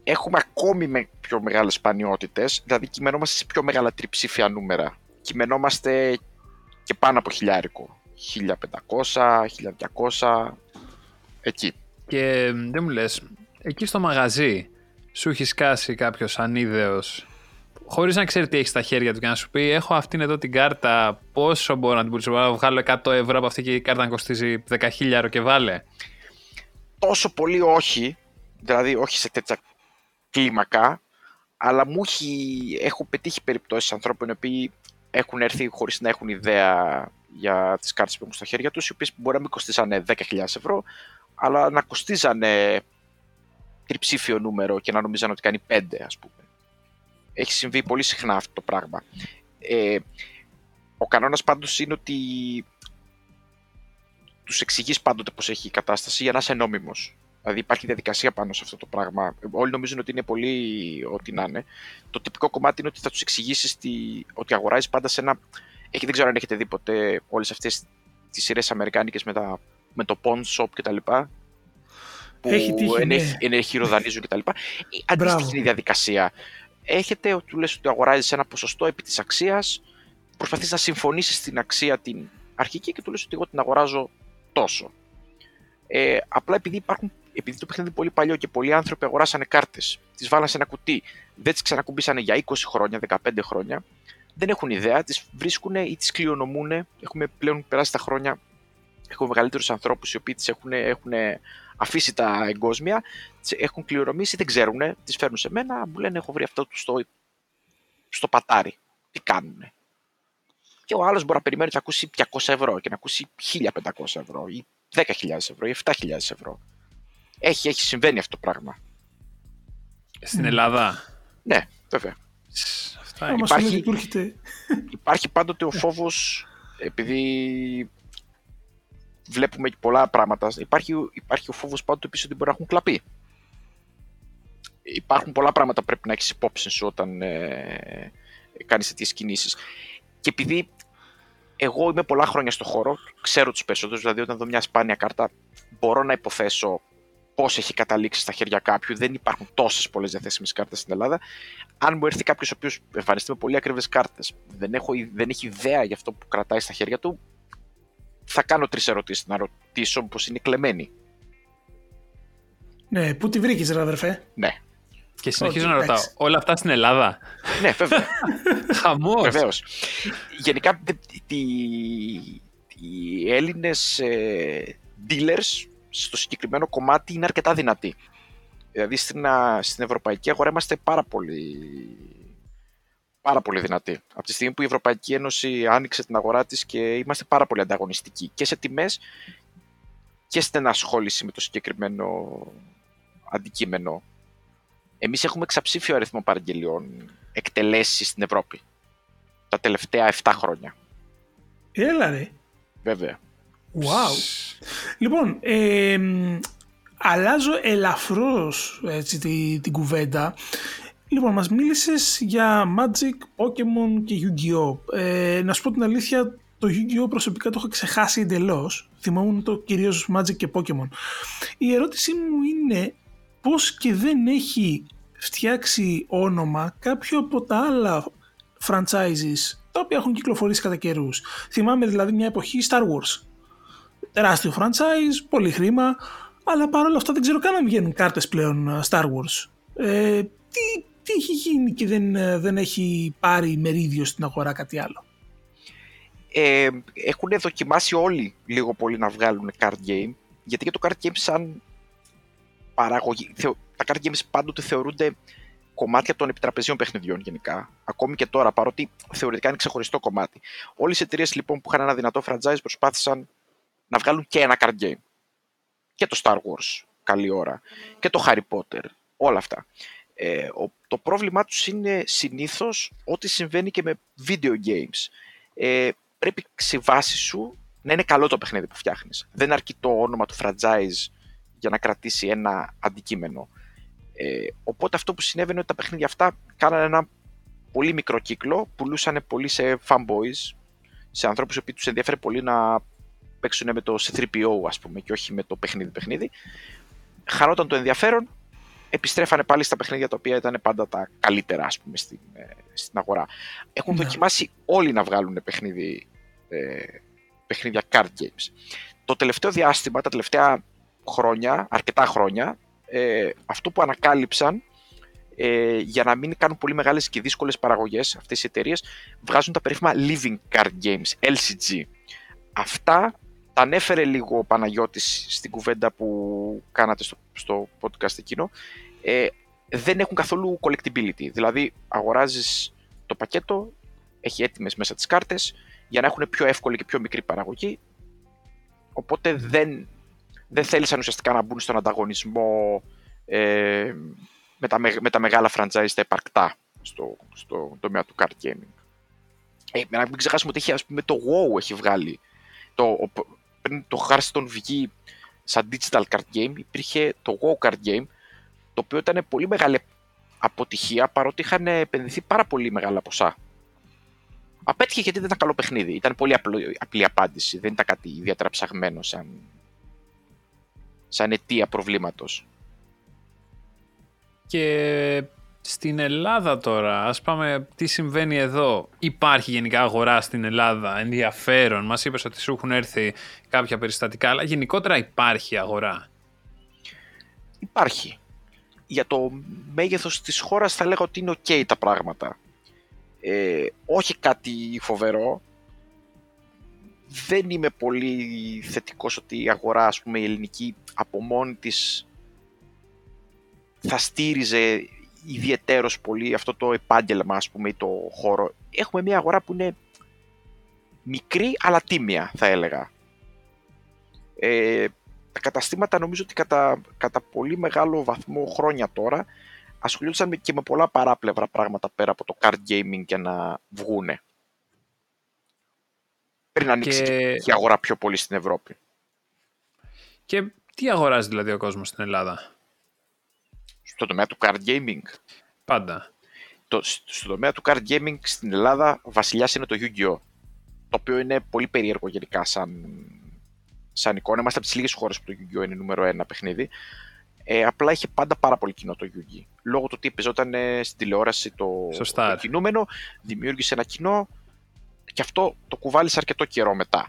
έχουμε ακόμη με πιο μεγάλες σπανιότητες, δηλαδή κειμενόμαστε σε πιο μεγάλα τριψήφια νούμερα. Κειμενόμαστε και πάνω από χιλιάρικο. 1500, 1200, εκεί. Και δεν μου λες, εκεί στο μαγαζί σου έχει σκάσει κάποιος ανίδεος, χωρίς να ξέρει τι έχεις στα χέρια του και να σου πει: Έχω αυτήν εδώ την κάρτα, πόσο μπορώ να την πουλήσω. Μπορώ να βγάλω 100 ευρώ από αυτή και η κάρτα να κοστίζει 10.000 και βάλε. Τόσο πολύ όχι, δηλαδή όχι σε τέτοια κλίμακα, αλλά μου έχει, έχω πετύχει περιπτώσεις ανθρώπων οι οποίοι έχουν έρθει χωρίς να έχουν ιδέα για τις κάρτες που έχουν στα χέρια τους, οι οποίες μπορεί να μην κοστίζανε 10.000 ευρώ, αλλά να κοστίζανε τριψήφιο νούμερο και να νομίζανε ότι κάνει πέντε, ας πούμε. Έχει συμβεί πολύ συχνά αυτό το πράγμα. Ε, ο κανόνας πάντως είναι ότι τους εξηγείς πάντοτε πώς έχει η κατάσταση για να είσαι νόμιμος. Δηλαδή υπάρχει διαδικασία πάνω σε αυτό το πράγμα. Όλοι νομίζουν ότι είναι πολύ ό,τι να είναι. Το τυπικό κομμάτι είναι ότι θα τους εξηγήσεις ότι αγοράζεις πάντα σε ένα. Έχει, δεν ξέρω αν έχετε δει ποτέ όλες αυτές τις σειρές Αμερικάνικες με τα με το pawn shop κτλ. Που Έχει τύχει, ναι. χειροδανίζουν κτλ. Αντίστοιχη είναι η διαδικασία. Έχετε, του λες ότι αγοράζεις ένα ποσοστό επί της αξίας, προσπαθείς να συμφωνήσεις στην αξία την αρχική και του λες ότι εγώ την αγοράζω τόσο. Ε, απλά επειδή υπάρχουν επειδή το παιχνίδι είναι πολύ παλιό και πολλοί άνθρωποι αγοράσανε κάρτες, τις βάλανε σε ένα κουτί, δεν τις ξανακουμπήσανε για 20 χρόνια, 15 χρόνια, δεν έχουν ιδέα, τις βρίσκουν ή τις κληρονομούν. Έχουμε πλέον περάσει τα χρόνια έχω μεγαλύτερους ανθρώπους οι οποίοι τις έχουν, έχουν αφήσει τα εγκόσμια, τις έχουν κληρονομήσει, δεν ξέρουν, τις φέρνουν σε μένα, μου λένε έχω βρει αυτό του στο, στο πατάρι. Τι κάνουν. Και ο άλλος μπορεί να περιμένει να ακούσει 200 ευρώ και να ακούσει 1500 ευρώ ή 10.000 ευρώ ή 7.000 ευρώ. Έχει, έχει συμβαίνει αυτό το πράγμα. Στην Ελλάδα. Ναι, βέβαια. Αυτά υπάρχει, υπάρχει πάντοτε ο φόβος επειδή βλέπουμε πολλά πράγματα. Υπάρχει, υπάρχει ο φόβος πάντοτε επίσης ότι μπορεί να έχουν κλαπεί. Υπάρχουν πολλά πράγματα που πρέπει να έχεις υπόψη σου όταν ε, κάνεις τέτοιες κινήσεις. Και επειδή εγώ είμαι πολλά χρόνια στο χώρο, ξέρω τους περισσότερους, δηλαδή όταν δω μια σπάνια κάρτα, μπορώ να υποθέσω πώς έχει καταλήξει στα χέρια κάποιου. Δεν υπάρχουν τόσες πολλές διαθέσιμες κάρτες στην Ελλάδα. Αν μου έρθει κάποιος ο οποίος εμφανιστεί με πολύ ακριβές κάρτες, δεν, δεν έχει ιδέα για αυτό που κρατάει στα χέρια του, θα κάνω τρεις ερωτήσεις να ρωτήσω πώ είναι κλεμμένη. Ναι, πού τη βρήκες, ρε αδερφέ; Ναι. Και συνεχίζω να ρωτάω, όλα αυτά στην Ελλάδα. ναι, βέβαια. [laughs] Χαμός. Βεβαίως. Γενικά, οι Έλληνες ε, dealers στο συγκεκριμένο κομμάτι είναι αρκετά δυνατοί. Δηλαδή στην, στην ευρωπαϊκή αγορά είμαστε πάρα πολύ πάρα πολύ δυνατή. Από τη στιγμή που η Ευρωπαϊκή Ένωση άνοιξε την αγορά της και είμαστε πάρα πολύ ανταγωνιστικοί και σε τιμές και στην ενασχόληση με το συγκεκριμένο αντικείμενο. Εμείς έχουμε εξαψήφιο αριθμό παραγγελιών εκτελέσεις στην Ευρώπη τα τελευταία 7 χρόνια. Έλα ρε. Βέβαια. Wow. Λοιπόν, ε, αλλάζω ελαφρώς έτσι, την, την κουβέντα Λοιπόν, μας μίλησες για Magic, Pokemon και Yu-Gi-Oh! Ε, να σου πω την αλήθεια, το Yu-Gi-Oh! προσωπικά το έχω ξεχάσει εντελώς. Θυμόμουν το κυρίως Magic και Pokemon. Η ερώτησή μου είναι πώς και δεν έχει φτιάξει όνομα κάποιο από τα άλλα franchises τα οποία έχουν κυκλοφορήσει κατά καιρούς. Θυμάμαι δηλαδή μια εποχή Star Wars. Τεράστιο franchise, πολύ χρήμα, αλλά παρόλα αυτά δεν ξέρω καν αν βγαίνουν κάρτες πλέον ε, Star Wars. Ε, τι, τι έχει γίνει και δεν, ε, δεν έχει πάρει μερίδιο στην αγορά κάτι άλλο. Ε, έχουν δοκιμάσει όλοι λίγο πολύ να βγάλουν card game, γιατί και το card game σαν παραγωγή, τα card games πάντοτε θεωρούνται κομμάτια των επιτραπεζίων παιχνιδιών γενικά. Ακόμη και τώρα, παρότι θεωρητικά είναι ξεχωριστό κομμάτι. Όλες οι εταιρείες λοιπόν που είχαν ένα δυνατό franchise προσπάθησαν να βγάλουν και ένα card game. Και το Star Wars, καλή ώρα. Και το Harry Potter. Όλα αυτά. Ε, το πρόβλημά τους είναι συνήθως ό,τι συμβαίνει και με video games. Ε, πρέπει στη βάση σου να είναι καλό το παιχνίδι που φτιάχνεις. Δεν αρκεί το όνομα του franchise για να κρατήσει ένα αντικείμενο. Ε, οπότε αυτό που συνέβαινε ότι τα παιχνίδια αυτά κάνανε ένα πολύ μικρό κύκλο, πουλούσαν πολύ σε fanboys, σε ανθρώπους που τους ενδιαφέρει πολύ να παίξουν με το C3PO ας πούμε και όχι με το παιχνίδι παιχνίδι. Χανόταν το ενδιαφέρον, επιστρέφανε πάλι στα παιχνίδια τα οποία ήταν πάντα τα καλύτερα ας πούμε στην, ε, στην αγορά. Έχουν ναι. δοκιμάσει όλοι να βγάλουν παιχνίδι, ε, παιχνίδια card games. Το τελευταίο διάστημα, τα τελευταία χρόνια, αρκετά χρόνια, ε, αυτό που ανακάλυψαν ε, για να μην κάνουν πολύ μεγάλες και δύσκολες παραγωγές αυτές οι εταιρείες, βγάζουν τα περίφημα Living Card Games, LCG. Αυτά τα ανέφερε λίγο ο Παναγιώτης στην κουβέντα που κάνατε στο, στο podcast εκείνο. Ε, δεν έχουν καθόλου collectibility, δηλαδή αγοράζεις το πακέτο, έχει έτοιμες μέσα τις κάρτες για να έχουν πιο εύκολη και πιο μικρή παραγωγή οπότε δεν δεν θέλησαν ουσιαστικά να μπουν στον ανταγωνισμό ε, με, τα, με τα μεγάλα franchise τα επαρκτά στο, στο τομέα του card gaming. Ε, να μην ξεχάσουμε ότι έχει, ας πούμε, το WoW έχει βγάλει. Το, πριν το Hearthstone βγει σαν digital card game, υπήρχε το WoW card game, το οποίο ήταν πολύ μεγάλη αποτυχία, παρότι είχαν επενδυθεί πάρα πολύ μεγάλα ποσά. Απέτυχε γιατί δεν ήταν καλό παιχνίδι. Ήταν πολύ απλή, απλή απάντηση. Δεν ήταν κάτι ιδιαίτερα ψαγμένο σαν σαν αιτία προβλήματος. Και στην Ελλάδα τώρα, ας πάμε τι συμβαίνει εδώ. Υπάρχει γενικά αγορά στην Ελλάδα, ενδιαφέρον. Μας είπες ότι σου έχουν έρθει κάποια περιστατικά, αλλά γενικότερα υπάρχει αγορά. Υπάρχει. Για το μέγεθος της χώρας θα λέγω ότι είναι ok τα πράγματα. Ε, όχι κάτι φοβερό, δεν είμαι πολύ θετικός ότι η αγορά, ας πούμε, η ελληνική από μόνη της θα στήριζε ιδιαιτέρως πολύ αυτό το επάγγελμα, ας πούμε, ή το χώρο. Έχουμε μια αγορά που είναι μικρή αλλά τίμια, θα έλεγα. Ε, τα καταστήματα νομίζω ότι κατά, κατά πολύ μεγάλο βαθμό χρόνια τώρα ασχολούνταν και με πολλά παράπλευρα πράγματα πέρα από το card gaming για να βγούνε πριν ανοίξει και... η αγορά πιο πολύ στην Ευρώπη. Και τι αγοράζει δηλαδή ο κόσμος στην Ελλάδα; Στο τομέα του card gaming. Πάντα. Το, στο τομέα του card gaming στην Ελλάδα βασιλιάς είναι το Yu-Gi-Oh! Το οποίο είναι πολύ περίεργο γενικά σαν, σαν εικόνα. Είμαστε από τις λίγες χώρες που το Yu-Gi-Oh! είναι νούμερο ένα παιχνίδι. Ε, απλά είχε πάντα πάρα πολύ κοινό το Yu-Gi. Λόγω του ότι παίζονταν στην τηλεόραση το, το κινούμενο, δημιούργησε ένα κοινό, και αυτό το κουβάλισε αρκετό καιρό μετά.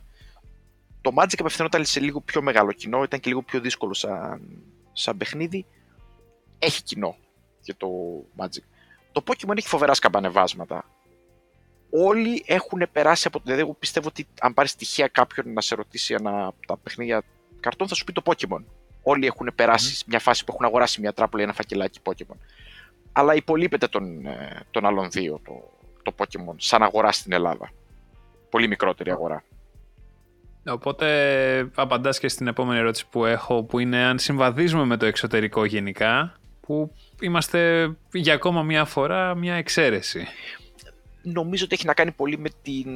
Το Magic απευθυνόταν σε λίγο πιο μεγάλο κοινό, ήταν και λίγο πιο δύσκολο σαν, σαν παιχνίδι. Έχει κοινό για το Magic. Το Pokemon έχει φοβερά σκαμπανεβάσματα. Όλοι έχουν περάσει από το. Δηλαδή, εγώ πιστεύω ότι αν πάρεις στοιχεία κάποιον να σε ρωτήσει ένα από τα παιχνίδια καρτών, θα σου πει το Pokemon. Όλοι έχουν περάσει μια φάση που έχουν αγοράσει μια τράπουλα ή ένα φακελάκι Pokemon. Αλλά υπολείπεται των, ε, των άλλων δύο το, το Pokemon σαν αγορά στην Ελλάδα πολύ μικρότερη αγορά. Οπότε απαντάς και στην επόμενη ερώτηση που έχω που είναι αν συμβαδίζουμε με το εξωτερικό γενικά που είμαστε για ακόμα μια φορά μια εξαίρεση. Νομίζω ότι έχει να κάνει πολύ με την,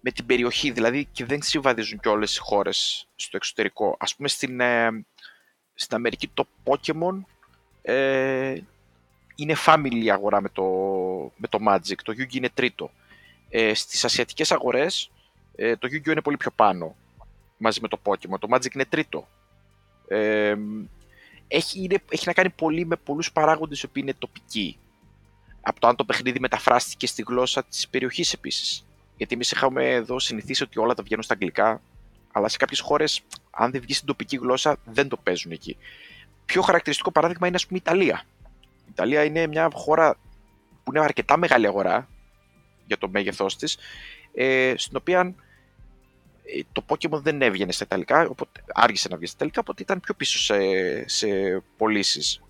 με την περιοχή δηλαδή και δεν συμβαδίζουν και όλες οι χώρες στο εξωτερικό. Ας πούμε στην, ε, στην Αμερική το Pokemon ε, είναι family αγορά με το, με το Magic. Το Yu-Gi είναι τρίτο. Ε, στις ασιατικές αγορές ε, το Yu-Gi-Oh είναι πολύ πιο πάνω μαζί με το Pokemon. Το Magic είναι τρίτο. Ε, έχει, είναι, έχει να κάνει πολύ με πολλούς παράγοντες που είναι τοπικοί. Από το αν το παιχνίδι μεταφράστηκε στη γλώσσα της περιοχής επίσης. Γιατί εμείς είχαμε εδώ συνηθίσει ότι όλα τα βγαίνουν στα αγγλικά, αλλά σε κάποιες χώρες, αν δεν βγει στην τοπική γλώσσα, δεν το παίζουν εκεί. Πιο χαρακτηριστικό παράδειγμα είναι, ας πούμε, η Ιταλία. Η Ιταλία είναι μια χώρα που είναι αρκετά μεγάλη αγορά για το μέγεθός της, ε, στην οποία ε, το Pokemon δεν έβγαινε στα Ιταλικά, οπότε άργησε να βγει στα Ιταλικά, οπότε ήταν πιο πίσω σε, σε πωλήσεις.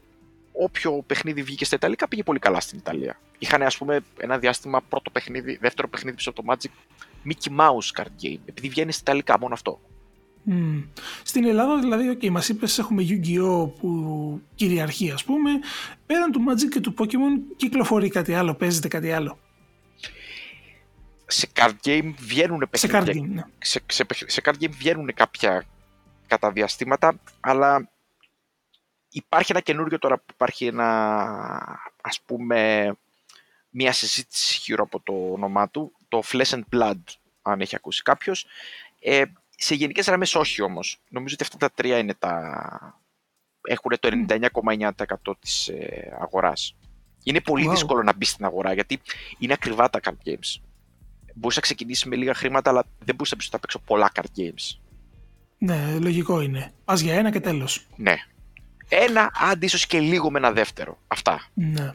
Όποιο παιχνίδι βγήκε στα Ιταλικά πήγε πολύ καλά στην Ιταλία. Είχαν, ας πούμε, ένα διάστημα πρώτο παιχνίδι, δεύτερο παιχνίδι πίσω από το Magic, Mickey Mouse card game, επειδή βγαίνει στα Ιταλικά, μόνο αυτό. Mm. Στην Ελλάδα, δηλαδή, okay, μας είπες, έχουμε Yu-Gi-Oh! που κυριαρχεί, ας πούμε. Πέραν του Magic και του Pokemon, κυκλοφορεί κάτι άλλο, παίζεται κάτι άλλο σε card game βγαίνουν παιχνίδια. Σε card game, ναι. σε, σε, σε card game βγαίνουν κάποια καταδιαστήματα, αλλά υπάρχει ένα καινούριο τώρα που υπάρχει ένα, ας πούμε, μια συζήτηση γύρω από το όνομά του, το Flesh and Blood, αν έχει ακούσει κάποιος. Ε, σε γενικές γραμμές όχι όμως. Νομίζω ότι αυτά τα τρία είναι τα... έχουν το 99,9% της ε, αγοράς. Είναι πολύ wow. δύσκολο να μπεις στην αγορά γιατί είναι ακριβά τα card games μπορείς να ξεκινήσεις με λίγα χρήματα, αλλά δεν μπορείς να πει ότι θα παίξω πολλά card games. Ναι, λογικό είναι. Α για ένα και τέλος. Ναι. Ένα, άντι ίσως και λίγο με ένα δεύτερο. Αυτά. Ναι.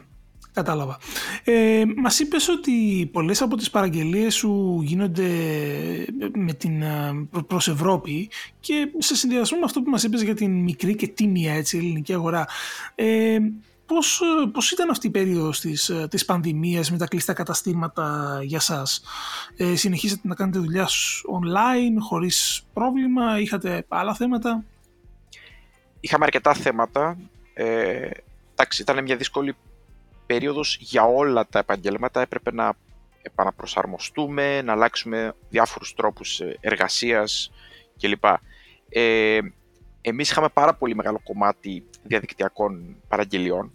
Κατάλαβα. Ε, μας είπες ότι πολλές από τις παραγγελίες σου γίνονται με την, προς Ευρώπη και σε συνδυασμό με αυτό που μας είπες για την μικρή και τίμια έτσι, ελληνική αγορά. Ε, Πώς, ε, πώς ήταν αυτή η περίοδος της, ε, της πανδημίας με τα κλειστά καταστήματα για σας; Ε, συνεχίσατε να κάνετε δουλειά online χωρίς πρόβλημα, είχατε άλλα θέματα; Είχαμε αρκετά θέματα. Ε, εντάξει, ήταν μια δύσκολη περίοδος για όλα τα επαγγέλματα. Έπρεπε να επαναπροσαρμοστούμε, να αλλάξουμε διάφορους τρόπους εργασίας κλπ. Ε, εμείς είχαμε πάρα πολύ μεγάλο κομμάτι διαδικτυακών παραγγελιών,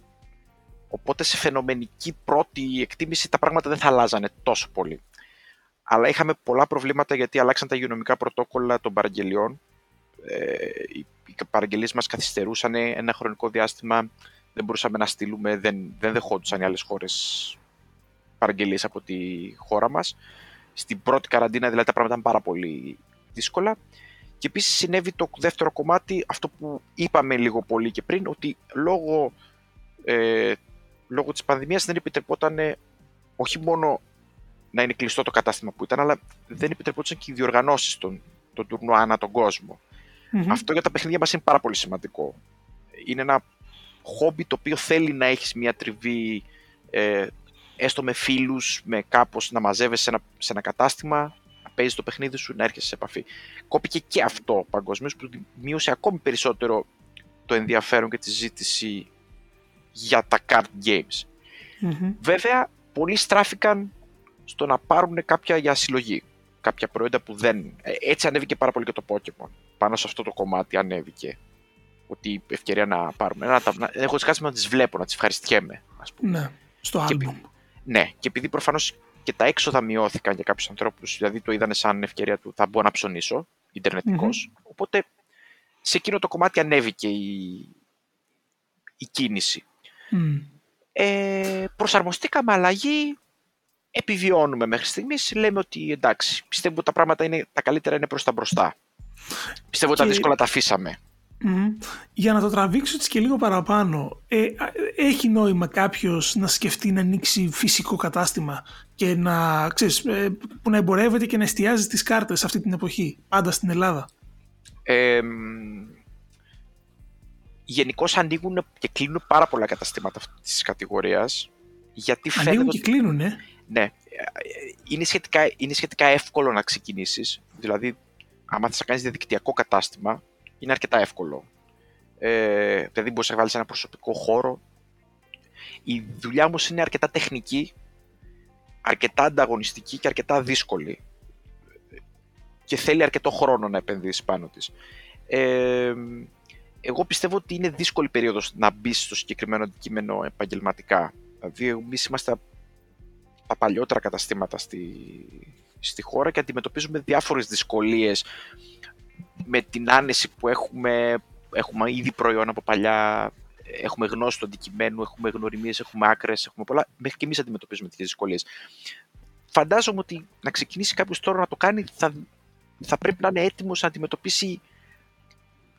οπότε σε φαινομενική πρώτη εκτίμηση τα πράγματα δεν θα αλλάζανε τόσο πολύ. Αλλά είχαμε πολλά προβλήματα γιατί αλλάξαν τα υγειονομικά πρωτόκολλα των παραγγελιών. Ε, οι παραγγελίες μας καθυστερούσαν ένα χρονικό διάστημα, δεν μπορούσαμε να στείλουμε, δεν, δεν δεχόντουσαν οι άλλες χώρες παραγγελίες από τη χώρα μας. Στην πρώτη καραντίνα δηλαδή τα πράγματα ήταν πάρα πολύ δύσκολα και επίσης συνέβη το δεύτερο κομμάτι, αυτό που είπαμε λίγο πολύ και πριν, ότι λόγω, ε, λόγω της πανδημίας δεν επιτρεπόταν όχι μόνο να είναι κλειστό το κατάστημα που ήταν, αλλά δεν επιτρεπόταν και οι διοργανώσεις των, των τουρνουά ανά τον κοσμο Αυτό για τα παιχνίδια μας είναι πάρα πολύ σημαντικό. Είναι ένα χόμπι το οποίο θέλει να έχεις μια τριβή ε, έστω με φίλους, με κάπως να μαζεύεσαι σε ένα, σε ένα κατάστημα παίζεις το παιχνίδι σου, να έρχεσαι σε επαφή. Κόπηκε και αυτό παγκοσμίως που μείωσε ακόμη περισσότερο το ενδιαφέρον και τη ζήτηση για τα card games. Βέβαια, πολλοί στράφηκαν στο να πάρουν κάποια για συλλογή. Κάποια προϊόντα που δεν. Ε, έτσι ανέβηκε πάρα πολύ και το Pokémon. Πάνω σε αυτό το κομμάτι ανέβηκε. Ότι ευκαιρία να πάρουμε. Να, να, έχω τις να τις βλέπω, να τις ευχαριστιέμαι, ας πούμε. Ναι, στο album. ναι, και επειδή προφανώς και τα έξοδα μειώθηκαν για κάποιους ανθρώπους, δηλαδή το είδανε σαν ευκαιρία του θα μπω να ψωνίσω Οπότε σε εκείνο το κομμάτι ανέβηκε η, η κίνηση. Ε, προσαρμοστήκαμε αλλαγή, επιβιώνουμε μέχρι στιγμής. Λέμε ότι εντάξει, πιστεύω ότι τα πράγματα είναι, τα καλύτερα είναι προς τα μπροστά. Πιστεύω ότι τα δύσκολα τα αφήσαμε. Για να το τραβήξω έτσι και λίγο παραπάνω, ε, έχει νόημα κάποιος να σκεφτεί να ανοίξει φυσικό κατάστημα και να, ξέρεις, ε, που να εμπορεύεται και να εστιάζει τις κάρτες αυτή την εποχή, πάντα στην Ελλάδα; Ε, Γενικώς ανοίγουν και κλείνουν πάρα πολλά καταστήματα αυτή της κατηγορίας. Γιατί Ανοίγουν και κλείνουν, ε; Ναι. Είναι σχετικά, είναι σχετικά εύκολο να ξεκινήσεις. Δηλαδή, άμα θες να κάνεις διαδικτυακό κατάστημα, είναι αρκετά εύκολο. Ε, δηλαδή μπορείς να βάλεις ένα προσωπικό χώρο. Η δουλειά όμως είναι αρκετά τεχνική, αρκετά ανταγωνιστική και αρκετά δύσκολη. Και θέλει αρκετό χρόνο να επενδύσεις πάνω της. Ε, εγώ πιστεύω ότι είναι δύσκολη περίοδος να μπεις στο συγκεκριμένο αντικείμενο επαγγελματικά. Δηλαδή, εμείς είμαστε τα παλιότερα καταστήματα στη, στη χώρα και αντιμετωπίζουμε διάφορες δυσκολίες με την άνεση που έχουμε, έχουμε ήδη προϊόν από παλιά, έχουμε γνώση του αντικειμένου, έχουμε γνωριμίες, έχουμε άκρες, έχουμε πολλά, μέχρι και εμείς αντιμετωπίζουμε τέτοιες δυσκολίες. Φαντάζομαι ότι να ξεκινήσει κάποιος τώρα να το κάνει θα, θα πρέπει να είναι έτοιμος να αντιμετωπίσει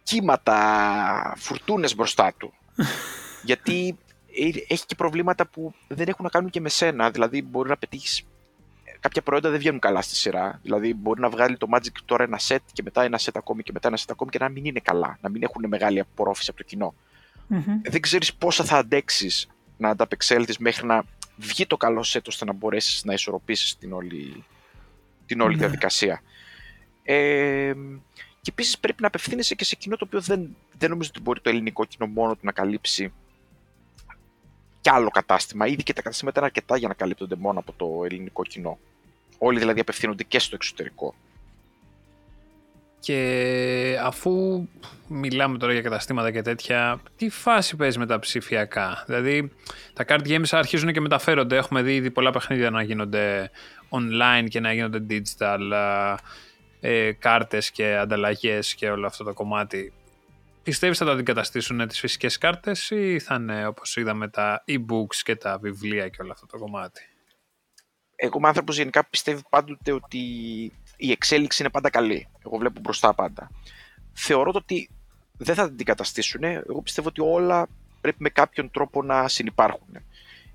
κύματα, φουρτούνες μπροστά του. [laughs] Γιατί έχει και προβλήματα που δεν έχουν να κάνουν και με σένα. Δηλαδή, μπορεί να πετύχεις. Κάποια προϊόντα δεν βγαίνουν καλά στη σειρά. Δηλαδή, μπορεί να βγάλει το Magic τώρα ένα set και μετά ένα set ακόμη και μετά ένα set ακόμη και να μην είναι καλά. Να μην έχουν μεγάλη απορρόφηση από το κοινο Δεν ξέρεις πόσα θα αντέξεις να ανταπεξέλθεις μέχρι να βγει το καλό set ώστε να μπορέσεις να ισορροπήσεις την όλη, την ολη ναι. διαδικασία. Ε, και επίσης πρέπει να απευθύνεσαι και σε κοινό το οποίο δεν, δεν νομίζω ότι μπορεί το ελληνικό κοινό μόνο του να καλύψει κι άλλο κατάστημα. Ήδη και τα καταστήματα είναι αρκετά για να καλύπτονται μόνο από το ελληνικό κοινό. Όλοι δηλαδή απευθύνονται και στο εξωτερικό. Και αφού μιλάμε τώρα για καταστήματα και τέτοια, τι φάση παίζει με τα ψηφιακά; Δηλαδή, τα card games αρχίζουν και μεταφέρονται. Έχουμε δει ήδη πολλά παιχνίδια να γίνονται online και να γίνονται digital ε, κάρτες και ανταλλαγές και όλο αυτό το κομμάτι. Πιστεύεις θα τα αντικαταστήσουν τις φυσικές κάρτες ή θα είναι όπως είδαμε τα e-books και τα βιβλία και όλο αυτό το κομμάτι; Εγώ είμαι άνθρωπος γενικά πιστεύει πάντοτε ότι η εξέλιξη είναι πάντα καλή. Εγώ βλέπω μπροστά πάντα. Θεωρώ ότι δεν θα την αντικαταστήσουν. Εγώ πιστεύω ότι όλα πρέπει με κάποιον τρόπο να συνεπάρχουν.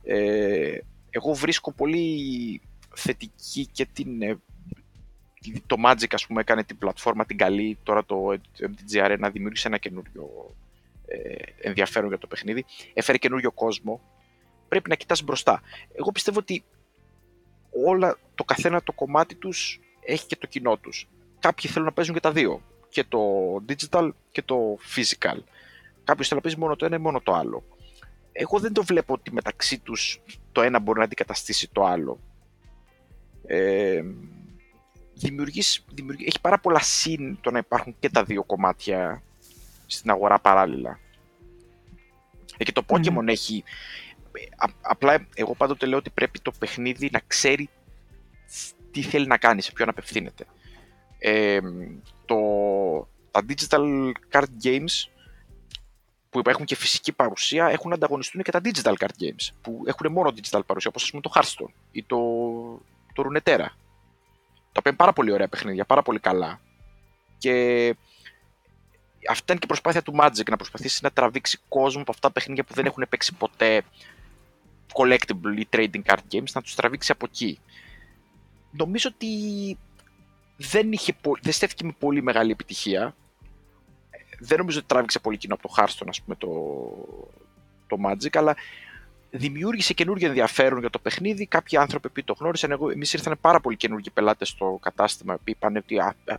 Ε, εγώ βρίσκω πολύ θετική και την ε, το Magic ας πούμε έκανε την πλατφόρμα την καλή, τώρα το MTG Arena δημιούργησε ένα καινούριο ε, ενδιαφέρον για το παιχνίδι, έφερε καινούριο κόσμο, πρέπει να κοιτάς μπροστά. Εγώ πιστεύω ότι όλα, το καθένα το κομμάτι τους έχει και το κοινό τους. Κάποιοι θέλουν να παίζουν και τα δύο, και το digital και το physical. Κάποιος θέλει να παίζει μόνο το ένα ή μόνο το άλλο. Εγώ δεν το βλέπω ότι μεταξύ τους το ένα μπορεί να αντικαταστήσει το άλλο. Ε, δημιουργείς, έχει πάρα πολλά συν το να υπάρχουν και τα δύο κομμάτια στην αγορά παράλληλα. Ε, και το Pokemon έχει... απλά εγώ πάντοτε λέω ότι πρέπει το παιχνίδι να ξέρει τι θέλει να κάνει, σε ποιον απευθύνεται. Ε, το, τα digital card games που έχουν και φυσική παρουσία έχουν να ανταγωνιστούν και τα digital card games που έχουν μόνο digital παρουσία, όπως ας πούμε το Hearthstone ή το, το Runeterra τα οποία είναι πάρα πολύ ωραία παιχνίδια, πάρα πολύ καλά. Και αυτή ήταν και η προσπάθεια του Magic να προσπαθήσεις να τραβήξει κόσμο από αυτά τα παιχνίδια που δεν έχουν παίξει ποτέ collectible ή trading card games, να τους τραβήξει από εκεί. Νομίζω ότι δεν, είχε, δεν στέφθηκε με πολύ μεγάλη επιτυχία. Δεν νομίζω ότι τράβηξε πολύ κοινό από το Hearthstone, ας πούμε, το, το Magic, αλλά δημιούργησε καινούργιο ενδιαφέρον για το παιχνίδι. Κάποιοι άνθρωποι που το γνώρισαν, εγώ, εμείς ήρθαν πάρα πολλοί καινούργιοι πελάτες στο κατάστημα που είπαν ότι α, α,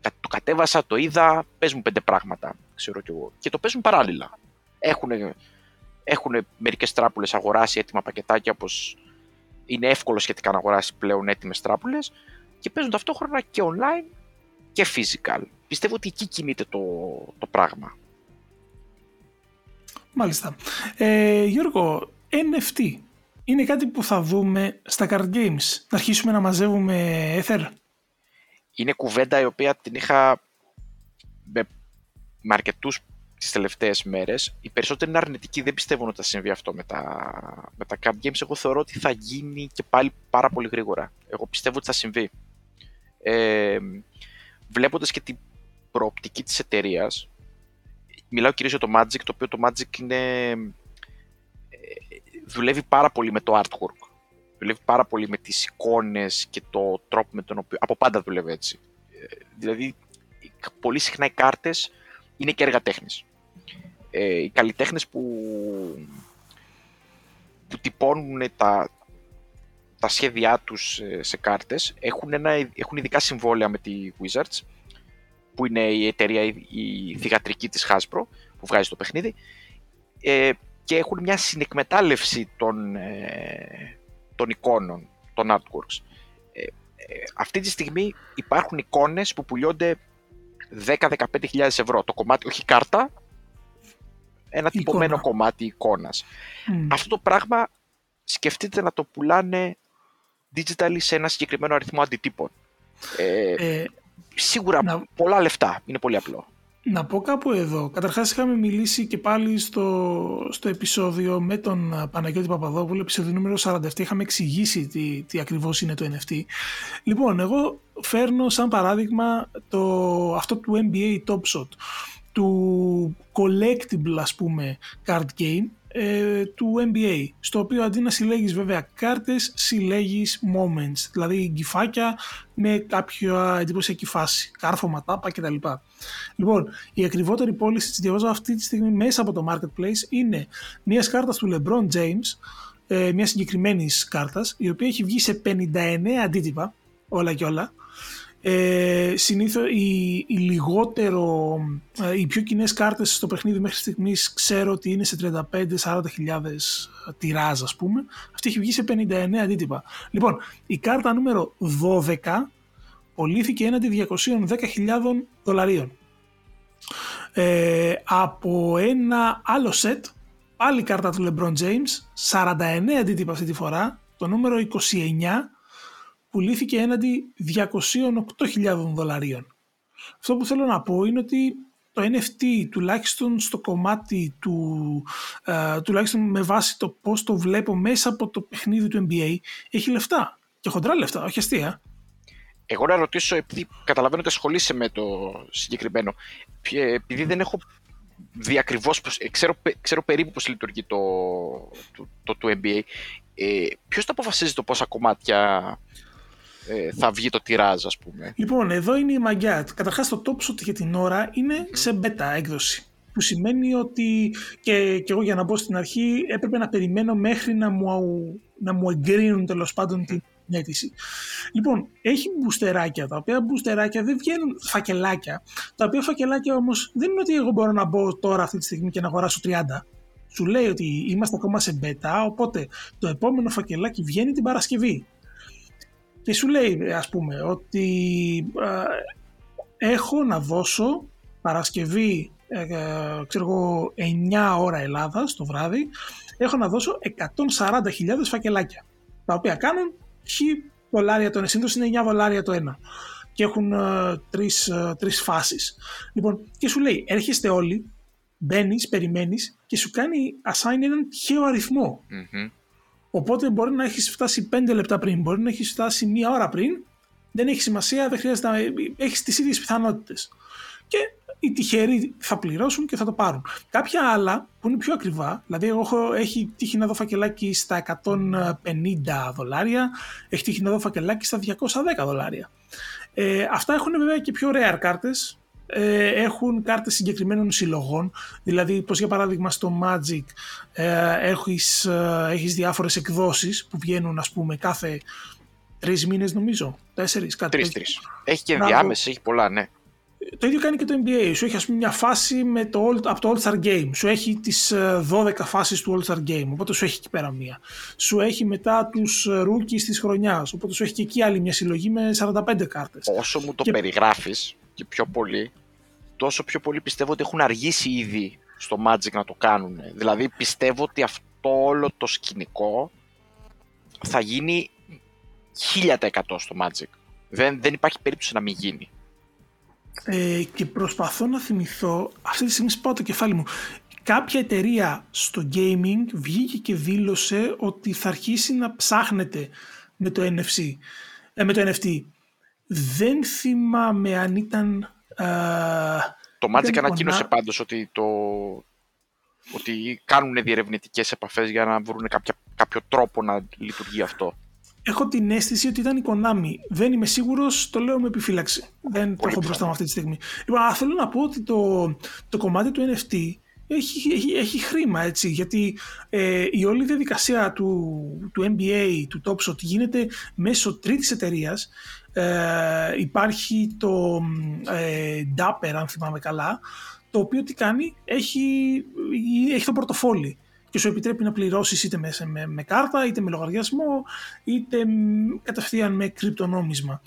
το κατέβασα, το είδα, πες μου πέντε πράγματα, ξέρω κι εγώ. Και το παίζουν παράλληλα. Έχουν, έχουν μερικές τράπουλες αγοράσει έτοιμα πακετάκια όπως είναι εύκολο σχετικά να αγοράσει πλέον έτοιμες τράπουλες και παίζουν ταυτόχρονα και online και physical. Πιστεύω ότι εκεί κινείται το, το πράγμα. Μάλιστα. Ε, Γιώργο, NFT είναι κάτι που θα δούμε στα card games. Να αρχίσουμε να μαζεύουμε Ether. Είναι κουβέντα η οποία την είχα με, με αρκετού τις τελευταίες μέρες. Οι περισσότεροι είναι αρνητικοί, δεν πιστεύουν ότι θα συμβεί αυτό με τα, με τα card games. Εγώ θεωρώ ότι θα γίνει και πάλι πάρα πολύ γρήγορα. Εγώ πιστεύω ότι θα συμβεί. Ε, Βλέποντας και την προοπτική της εταιρείας, μιλάω κυρίως για το Magic, το οποίο το Magic είναι δουλεύει πάρα πολύ με το artwork. Δουλεύει πάρα πολύ με τις εικόνες και το τρόπο με τον οποίο... Από πάντα δουλεύει έτσι. Ε, δηλαδή, πολύ συχνά οι κάρτες είναι και έργα τέχνης. Ε, οι καλλιτέχνες που, που τυπώνουν τα, τα σχέδιά τους ε, σε κάρτες έχουν, ένα, έχουν ειδικά συμβόλαια με τη Wizards που είναι η εταιρεία, η, η θηγατρική της Hasbro που βγάζει το παιχνίδι ε, και έχουν μια συνεκμετάλλευση των, ε, των εικόνων, των artworks. Ε, ε, αυτή τη στιγμή υπάρχουν εικόνες που πουλιώνται 10-15 ευρώ. Το κομμάτι, όχι κάρτα, ένα τυπωμένο κομμάτι εικόνας. Αυτό το πράγμα σκεφτείτε να το πουλάνε digital σε ένα συγκεκριμένο αριθμό αντιτύπων. Ε, ε, σίγουρα πολλά λεφτά. Είναι πολύ απλό. Να πω κάπου εδώ. Καταρχάς είχαμε μιλήσει και πάλι στο, στο επεισόδιο με τον Παναγιώτη Παπαδόπουλο, επεισόδιο νούμερο 47. Είχαμε εξηγήσει τι, τι ακριβώς είναι το NFT. Λοιπόν, εγώ φέρνω σαν παράδειγμα το, αυτό του NBA Top Shot, του collectible ας πούμε card game, ε, του NBA, στο οποίο αντί να συλλέγεις βέβαια κάρτες, συλλέγεις moments, δηλαδή γκυφάκια με κάποια εντυπωσιακή φάση, κάρφωμα, τάπα κτλ. Λοιπόν, η ακριβότερη πώληση της διαβάζω αυτή τη στιγμή μέσα από το marketplace είναι μιας κάρτας του LeBron James, ε, μιας συγκεκριμένης κάρτας, η οποία έχει βγει σε 59 αντίτυπα, όλα και όλα, ε, συνήθως οι, οι λιγότερο, ε, οι πιο κοινές κάρτες στο παιχνίδι μέχρι στιγμής ξέρω ότι είναι σε 35-40 χιλιάδες τυράζ ας πούμε. Αυτή έχει βγει σε 59 αντίτυπα. Λοιπόν, η κάρτα νούμερο 12 πωλήθηκε έναντι 210.000 δολαρίων. Ε, από ένα άλλο σετ, πάλι κάρτα του LeBron James, 49 αντίτυπα αυτή τη φορά, το νούμερο 29 πουλήθηκε έναντι 208.000 δολαρίων. Αυτό που θέλω να πω είναι ότι το NFT τουλάχιστον στο κομμάτι του, ε, τουλάχιστον με βάση το πώς το βλέπω μέσα από το παιχνίδι του NBA έχει λεφτά και χοντρά λεφτά, όχι αστεία. Εγώ να ρωτήσω, επειδή καταλαβαίνω ότι ασχολείσαι με το συγκεκριμένο, επειδή δεν έχω δει ακριβώς, ε, ξέρω, ξέρω περίπου πώς λειτουργεί το, το, το, το NBA, ε, ποιος θα αποφασίζει το πόσα κομμάτια ε, θα βγει το τυράζ, ας πούμε. Λοιπόν, εδώ είναι η μαγιά. Καταρχάς το top shot για την ώρα είναι σε beta έκδοση. Που σημαίνει ότι και, και εγώ για να μπω στην αρχή έπρεπε να περιμένω μέχρι να μου, να μου εγκρίνουν τέλος πάντων την αίτηση. Λοιπόν, έχει μπουστεράκια, τα οποία μπουστεράκια δεν βγαίνουν φακελάκια. Τα οποία φακελάκια όμως δεν είναι ότι εγώ μπορώ να μπω τώρα αυτή τη στιγμή και να αγοράσω 30. Σου λέει ότι είμαστε ακόμα σε beta, οπότε το επόμενο φακελάκι βγαίνει την Παρασκευή και σου λέει ας πούμε ότι έχω να δώσω Παρασκευή ε, ξέρω εγώ 9 ώρα Ελλάδας το βράδυ έχω να δώσω 140.000 φακελάκια τα οποία κάνουν χ δολάρια το ένα σύντος είναι 9 δολάρια το ένα και έχουν ε, τρεις, ε, τρεις φάσεις. Λοιπόν και σου λέει έρχεστε όλοι μπαίνεις, περιμένεις και σου κάνει assign έναν τυχαίο Οπότε μπορεί να έχεις φτάσει 5 λεπτά πριν, μπορεί να έχεις φτάσει μία ώρα πριν. Δεν έχει σημασία, δεν χρειάζεται να έχεις τις ίδιες πιθανότητες. Και οι τυχεροί θα πληρώσουν και θα το πάρουν. Κάποια άλλα που είναι πιο ακριβά, δηλαδή εγώ έχω, έχει τύχει να δω φακελάκι στα 150 δολάρια, έχει τύχει να δω φακελάκι στα 210 δολάρια. Ε, αυτά έχουν βέβαια και πιο rare κάρτες, ε, έχουν κάρτες συγκεκριμένων συλλογών. Δηλαδή, πως για παράδειγμα στο Magic ε, έχεις, ε, έχεις διάφορες εκδόσεις που βγαίνουν ας πούμε κάθε τρεις μήνες νομίζω, τέσσερις, κάτι Τρεις, τρεις. Έχει και ενδιάμεση, έχει πολλά, ναι. Το ίδιο κάνει και το NBA. Σου έχει ας πούμε μια φάση με το all, από το All-Star Game. Σου έχει τις 12 ε, φάσεις του All-Star Game. Οπότε σου έχει εκεί πέρα μία. Σου έχει μετά τους ε, rookies της χρονιάς. Οπότε σου έχει και εκεί άλλη μια συλλογή με 45 κάρτες. Όσο μου το και... περιγράφεις και πιο πολύ, τόσο πιο πολύ πιστεύω ότι έχουν αργήσει ήδη στο Magic να το κάνουν. Δηλαδή πιστεύω ότι αυτό όλο το σκηνικό θα γίνει 1000% στο Magic. Δεν, δεν υπάρχει περίπτωση να μην γίνει. Ε, και προσπαθώ να θυμηθώ, αυτή τη στιγμή σπάω το κεφάλι μου, κάποια εταιρεία στο gaming βγήκε και δήλωσε ότι θα αρχίσει να ψάχνεται με το NFC, ε, με το NFT. Δεν θυμάμαι αν ήταν το Magic ανακοίνωσε πάντως ότι, το, ότι κάνουν διερευνητικές επαφές για να βρουν κάποια, κάποιο τρόπο να λειτουργεί αυτό. Έχω την αίσθηση ότι ήταν η Konami. Δεν είμαι σίγουρος, το λέω με επιφύλαξη. Δεν το έχω μπροστά μου αυτή τη στιγμή. Λοιπόν, θέλω να πω ότι το, το κομμάτι του NFT έχει, έχει, έχει χρήμα έτσι γιατί ε, η όλη διαδικασία του, του NBA, του TopShot γίνεται μέσω τρίτης εταιρείας ε, υπάρχει το ε, Dapper αν θυμάμαι καλά το οποίο τι κάνει έχει, έχει το πορτοφόλι και σου επιτρέπει να πληρώσεις είτε με, με, με κάρτα είτε με λογαριασμό είτε κατευθείαν με κρυπτονόμισμα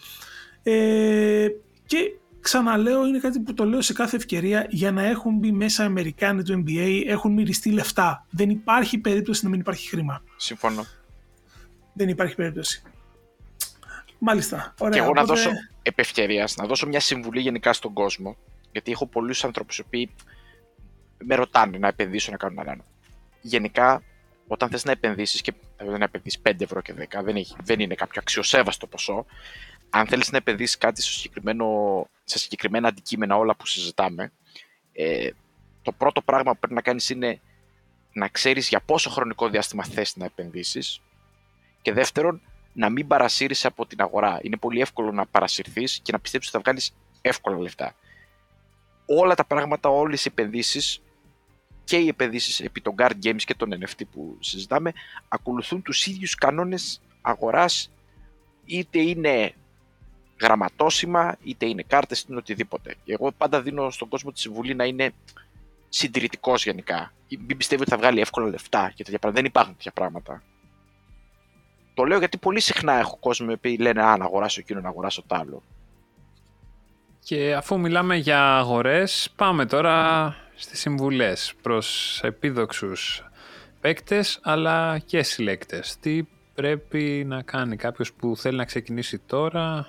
ε, και ξαναλέω, είναι κάτι που το λέω σε κάθε ευκαιρία, για να έχουν μπει μέσα Αμερικάνοι του NBA, έχουν μυριστεί λεφτά. Δεν υπάρχει περίπτωση να μην υπάρχει χρήμα. Συμφωνώ. Δεν υπάρχει περίπτωση. Μάλιστα. Ωραία, και εγώ οπότε... να δώσω επευκαιρία, να δώσω μια συμβουλή γενικά στον κόσμο, γιατί έχω πολλούς ανθρώπους οι οποίοι με ρωτάνε να επενδύσω, να κάνουν ένα. Γενικά, όταν θες να επενδύσεις, και δεν να επενδύσεις 5 ευρώ και 10, δεν, έχει, δεν είναι κάποιο αξιοσέβαστο ποσό. Αν θέλεις να επενδύσεις κάτι στο συγκεκριμένο, σε συγκεκριμένα αντικείμενα, όλα που συζητάμε, ε, το πρώτο πράγμα που πρέπει να κάνεις είναι να ξέρεις για πόσο χρονικό διάστημα θες να επενδύσεις. Και δεύτερον, να μην παρασύρεις από την αγορά. Είναι πολύ εύκολο να παρασυρθείς και να πιστέψεις ότι θα βγάλεις εύκολα λεφτά. Όλα τα πράγματα, όλες οι επενδύσεις και οι επενδύσεις επί των card games και των NFT που συζητάμε ακολουθούν τους ίδιους κανόνες αγοράς, είτε είναι γραμματόσημα, είτε είναι κάρτες, είτε είναι οτιδήποτε. Εγώ πάντα δίνω στον κόσμο τη συμβουλή να είναι συντηρητικός γενικά. Μην πιστεύει ότι θα βγάλει εύκολα λεφτά και τέτοια πράγματα. Δεν υπάρχουν τέτοια πράγματα. Το λέω γιατί πολύ συχνά έχω κόσμο που λένε Α, να αγοράσω εκείνο, να αγοράσω το άλλο. Και αφού μιλάμε για αγορές, πάμε τώρα στις συμβουλές προς επίδοξους παίκτες αλλά και συλλέκτες. Τι πρέπει να κάνει κάποιος που θέλει να ξεκινήσει τώρα,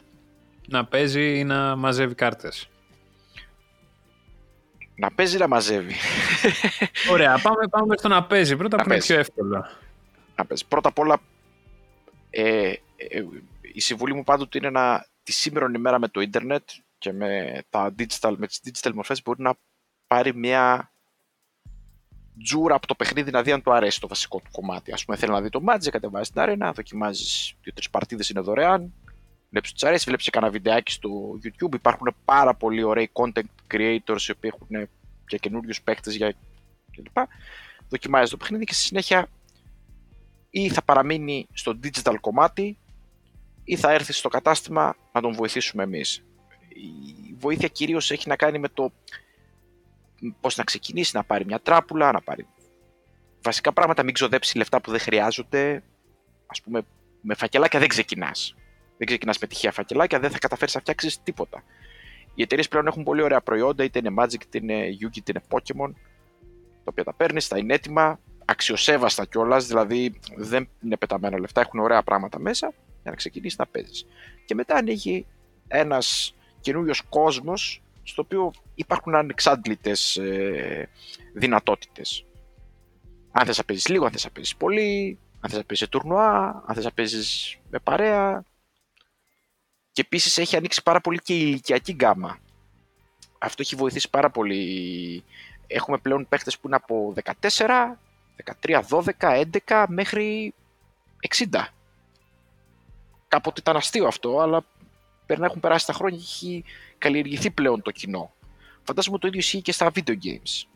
να παίζει ή να μαζεύει κάρτες; Να παίζει ή να μαζεύει. Ωραία, πάμε, πάμε στο να παίζει. Πρώτα που είναι πιο εύκολο. Να παίζει. Πρώτα απ' όλα ε, ε, η συμβουλή μου πάντοτε είναι να τη σήμερα ημέρα με το ίντερνετ και με, τα digital, με τις digital μορφές μπορεί να πάρει μια τζούρα από το παιχνίδι να δει αν του αρέσει το βασικό του κομμάτι. Ας πούμε θέλει να δει το μάτζε, κατεβάζει την αρένα, δοκιμάζεις δύο-τρεις παρτίδες είναι δωρεάν, βλέπεις ότι αρέσει, βλέπεις και κανένα βιντεάκι στο YouTube. Υπάρχουν πάρα πολύ ωραίοι content creators οι οποίοι έχουν και καινούριους παίκτες για κλπ. Δοκιμάζεις το παιχνίδι και στη συνέχεια ή θα παραμείνει στο digital κομμάτι ή θα έρθει στο κατάστημα να τον βοηθήσουμε εμείς. Η βοήθεια κυρίως έχει να κάνει με το πώς να ξεκινήσει, να πάρει μια τράπουλα, να πάρει βασικά πράγματα, μην ξοδέψει λεφτά που δεν χρειάζονται. Ας πούμε, με φακελάκια δεν ξεκινάς. Δεν ξεκινάς με τυχαία φακελάκια, δεν θα καταφέρεις να φτιάξεις τίποτα. Οι εταιρείες πλέον έχουν πολύ ωραία προϊόντα, είτε είναι Magic, είτε είναι Yugi, είτε είναι Pokemon, τα οποία τα παίρνεις, τα είναι έτοιμα, αξιοσέβαστα κιόλας, δηλαδή δεν είναι πεταμένα λεφτά, έχουν ωραία πράγματα μέσα για να ξεκινήσεις να παίζεις. Και μετά ανοίγει ένας καινούριος κόσμος στο οποίο υπάρχουν ανεξάντλητες ε, δυνατότητες. Αν θες να παίζεις λίγο, αν θες να παίζεις πολύ, αν θες να παίζεις τουρνουά, αν θες να παίζεις με παρέα. Και επίσης έχει ανοίξει πάρα πολύ και η ηλικιακή γκάμα. Αυτό έχει βοηθήσει πάρα πολύ. Έχουμε πλέον παίχτες που είναι από 14 13, 12, 11 μέχρι 60. Κάποτε ήταν αστείο αυτό, αλλά πρέπει να έχουν περάσει τα χρόνια και έχει καλλιεργηθεί πλέον το κοινό. Φαντάζομαι το ίδιο ισχύει και στα video games.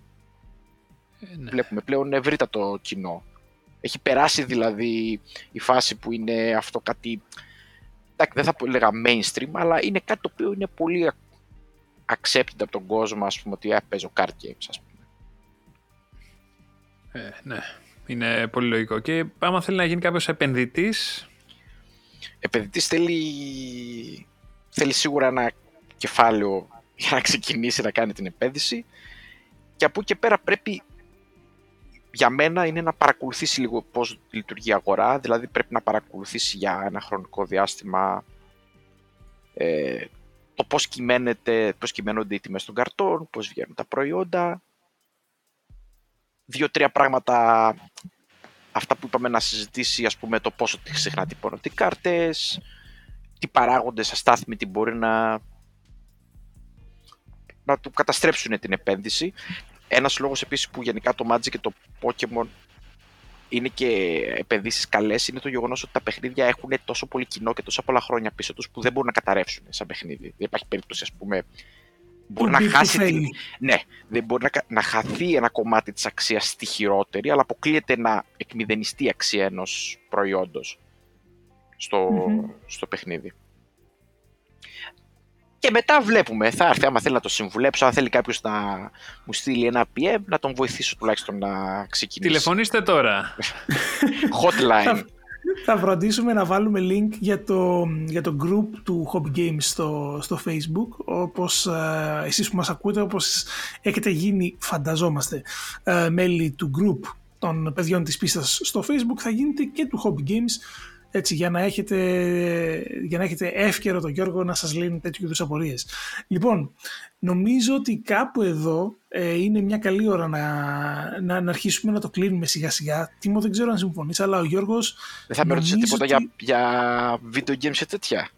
Ε, ναι. Βλέπουμε πλέον ευρύτατο κοινό. Έχει περάσει δηλαδή η φάση που είναι αυτό κάτι. Εντάξει, δεν θα πω λέγα mainstream, αλλά είναι κάτι το οποίο είναι πολύ accepted από τον κόσμο, ας πούμε, ότι παίζω card games, ας πούμε. Ε, ναι, είναι πολύ λογικό. Και άμα θέλει να γίνει κάποιος επενδυτής... Επενδυτής θέλει, θέλει σίγουρα ένα κεφάλαιο για να ξεκινήσει να κάνει την επένδυση. Και από εκεί και πέρα πρέπει για μένα είναι να παρακολουθήσει λίγο πώς λειτουργεί η αγορά, δηλαδή πρέπει να παρακολουθήσει για ένα χρονικό διάστημα ε, το πώς, πώς κυμαίνονται οι τιμές των καρτών, πώς βγαίνουν τα προϊόντα, δύο-τρία πράγματα αυτά που είπαμε να συζητήσει, ας πούμε, το πόσο συχνά τυπώνονται οι κάρτες, τι παράγοντες αστάθμοι τι μπορεί να, να του καταστρέψουν την επένδυση. Ένας λόγος επίσης που γενικά το Magic και το Pokemon είναι και επενδύσεις καλές είναι το γεγονός ότι τα παιχνίδια έχουν τόσο πολύ κοινό και τόσα πολλά χρόνια πίσω τους που δεν μπορούν να καταρρεύσουν σαν παιχνίδι. Δεν υπάρχει περίπτωση, ας πούμε, μπορεί να χάσει την... Ναι, δεν μπορεί να, να χαθεί ένα κομμάτι της αξίας στη χειρότερη, αλλά αποκλείεται να εκμηδενιστεί η αξία ενός προϊόντος στο, στο παιχνίδι. Και μετά βλέπουμε, θα έρθει άμα θέλει να το συμβουλέψω, αν θέλει κάποιος να μου στείλει ένα PM, να τον βοηθήσω τουλάχιστον να ξεκινήσει. Τηλεφωνήστε τώρα. Hotline. Θα φροντίσουμε να βάλουμε link για το, για το group του Hobby Games στο, στο Facebook όπως ε, εσείς που μας ακούτε όπως έχετε γίνει φανταζόμαστε ε, μέλη του group των παιδιών της πίστας στο Facebook θα γίνετε και του Hobby Games έτσι, για, να έχετε, για να έχετε εύκαιρο τον Γιώργο να σας λύνει τέτοιου είδους απορίες. Λοιπόν, νομίζω ότι κάπου εδώ ε, είναι μια καλή ώρα να, να, να, αρχίσουμε να το κλείνουμε σιγά σιγά. Τίμω δεν ξέρω αν συμφωνείς, αλλά ο Γιώργος... Δεν θα με ρωτήσετε τίποτα για, για video games και τέτοια.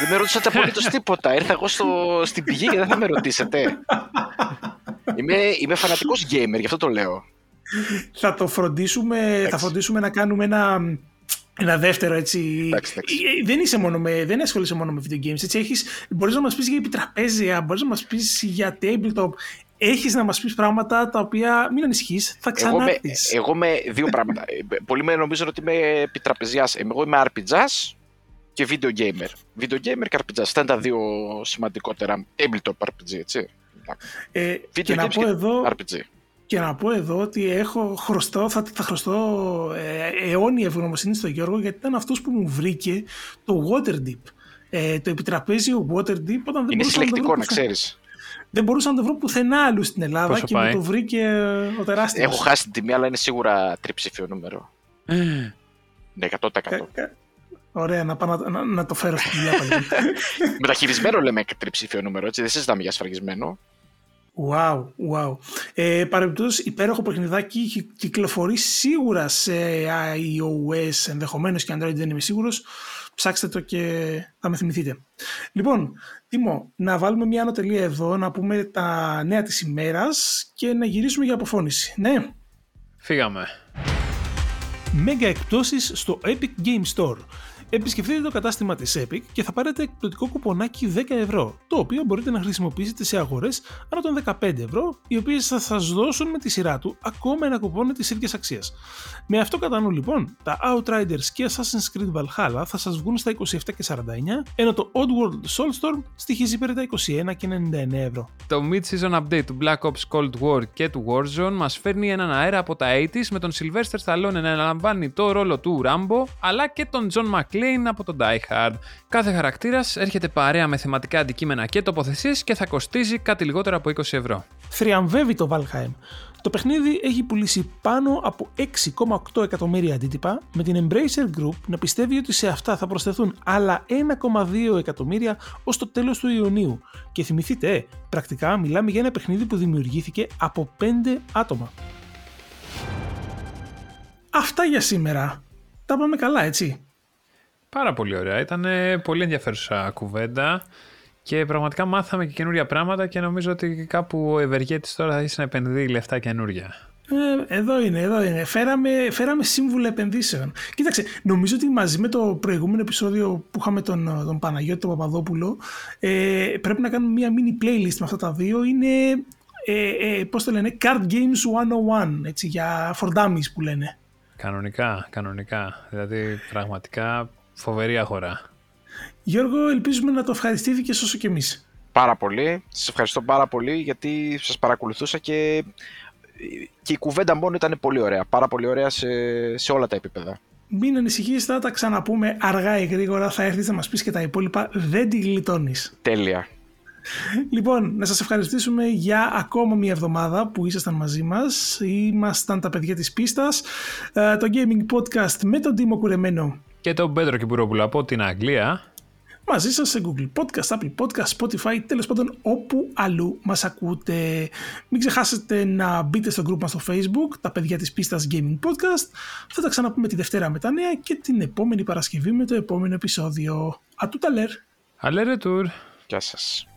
δεν με ρωτήσατε απολύτως τίποτα. Ήρθα εγώ στο, στην πηγή και δεν θα με ρωτήσετε. είμαι, είμαι φανατικός gamer, γι' αυτό το λέω. θα το φροντίσουμε, θα φροντίσουμε να κάνουμε ένα ένα δεύτερο έτσι. Εντάξει, ε, Δεν, είσαι μόνο με, δεν ασχολείσαι μόνο με video games. Έτσι, έχεις, μπορείς να μας πεις για επιτραπέζια, μπορείς να μας πεις για tabletop. Έχεις να μας πεις πράγματα τα οποία μην ανησυχείς, θα ξανάρθεις. Εγώ, με, εγώ με δύο [laughs] πράγματα. Ε, πολλοί με νομίζουν ότι είμαι επιτραπεζιάς. Εγώ είμαι RPGs και video gamer. Video gamer και RPGs. Αυτά είναι τα δύο σημαντικότερα tabletop RPG, έτσι. Ε, video και να πω και εδώ, RPG. Και να πω εδώ ότι έχω χρωστώ, θα, θα χρωστώ ε, αιώνια ευγνωμοσύνη στον Γιώργο γιατί ήταν αυτός που μου βρήκε το Waterdeep. Ε, το επιτραπέζιο Waterdeep όταν δεν Είναι συλλεκτικό να, ξέρεις. Δεν μπορούσα να το βρω πουθενά άλλου στην Ελλάδα Πόσο και πάει; μου το βρήκε ο τεράστιος. Έχω χάσει την τιμή αλλά είναι σίγουρα τριψήφιο νούμερο. ναι, 100%. Κα, Ωραία, να, πάω να, να, να, το φέρω στη δουλειά πάλι. [laughs] Μεταχειρισμένο λέμε τριψήφιο νούμερο, έτσι. Δεν συζητάμε για σφραγισμένο. Wow, wow. Ε, Παρεμπιπτόντως, υπέροχο παιχνιδάκι έχει κυκλοφορεί σίγουρα σε iOS, ενδεχομένως και Android δεν είμαι σίγουρος. Ψάξτε το και θα με θυμηθείτε. Λοιπόν, Τίμω, να βάλουμε μια ανωτελεία εδώ, να πούμε τα νέα της ημέρας και να γυρίσουμε για αποφώνηση. Ναι. Φύγαμε. Μέγα εκπτώσεις στο Epic Game Store. Επισκεφτείτε το κατάστημα της Epic και θα πάρετε εκπτωτικό κουπονάκι 10 ευρώ, το οποίο μπορείτε να χρησιμοποιήσετε σε αγορές ανά των 15 ευρώ, οι οποίες θα σας δώσουν με τη σειρά του ακόμα ένα κουπόνι της ίδιας αξίας. Με αυτό κατά νου λοιπόν, τα Outriders και Assassin's Creed Valhalla θα σας βγουν στα 27 και 49, ενώ το Oddworld Soulstorm στοιχίζει περί τα 21 και 99 ευρώ. Το Mid-Season Update του Black Ops Cold War και του Warzone μας φέρνει έναν αέρα από τα 80s με τον Sylvester Stallone να αναλαμβάνει το ρόλο του Rambo, αλλά και τον John McClane McClane από τον Die Hard. Κάθε χαρακτήρας έρχεται παρέα με θεματικά αντικείμενα και τοποθεσίες και θα κοστίζει κάτι λιγότερο από 20 ευρώ. Θριαμβεύει το Valheim. Το παιχνίδι έχει πουλήσει πάνω από 6,8 εκατομμύρια αντίτυπα, με την Embracer Group να πιστεύει ότι σε αυτά θα προσθεθούν άλλα 1,2 εκατομμύρια ως το τέλος του Ιουνίου. Και θυμηθείτε, ε, πρακτικά μιλάμε για ένα παιχνίδι που δημιουργήθηκε από 5 άτομα. Αυτά για σήμερα. Τα πάμε καλά, έτσι. Πάρα πολύ ωραία. Ήταν πολύ ενδιαφέρουσα κουβέντα και πραγματικά μάθαμε και καινούρια πράγματα και νομίζω ότι κάπου ο Ευεργέτης τώρα θα ήθελε να επενδύει λεφτά καινούρια. Ε, εδώ είναι, εδώ είναι. Φέραμε, φέραμε σύμβουλα επενδύσεων. Κοίταξε, νομίζω ότι μαζί με το προηγούμενο επεισόδιο που είχαμε τον, τον Παναγιώτη τον Παπαδόπουλο ε, πρέπει να κάνουμε μια mini playlist με αυτά τα δύο. Είναι, ε, ε, πώς το λένε, Card Games 101, έτσι, για for dummies που λένε. Κανονικά, κανονικά. Δηλαδή, πραγματικά Φοβερή αγορά. Γιώργο, ελπίζουμε να το ευχαριστήθηκε όσο και εμείς. Πάρα πολύ. Σας ευχαριστώ πάρα πολύ γιατί σας παρακολουθούσα και, και η κουβέντα μόνο ήταν πολύ ωραία. Πάρα πολύ ωραία σε, σε όλα τα επίπεδα. Μην ανησυχείς, θα τα ξαναπούμε αργά ή γρήγορα. Θα έρθεις να μας πεις και τα υπόλοιπα. Δεν τη γλιτώνεις. Τέλεια. Λοιπόν, να σας ευχαριστήσουμε για ακόμα μια εβδομάδα που ήσασταν μαζί μας. Ήμασταν τα παιδιά της πίστας. Ε, το Gaming Podcast με τον Τίμο Κουρεμένο και τον Πέτρο Κυπουρόπουλο από την Αγγλία. Μαζί σας σε Google Podcast, Apple Podcast, Spotify, τέλος πάντων όπου αλλού μας ακούτε. Μην ξεχάσετε να μπείτε στο group μας στο Facebook, τα παιδιά της πίστας Gaming Podcast. Θα τα ξαναπούμε τη Δευτέρα με τα νέα και την επόμενη Παρασκευή με το επόμενο επεισόδιο. Ατούτα λερ. Αλέρε τουρ. Γεια σας.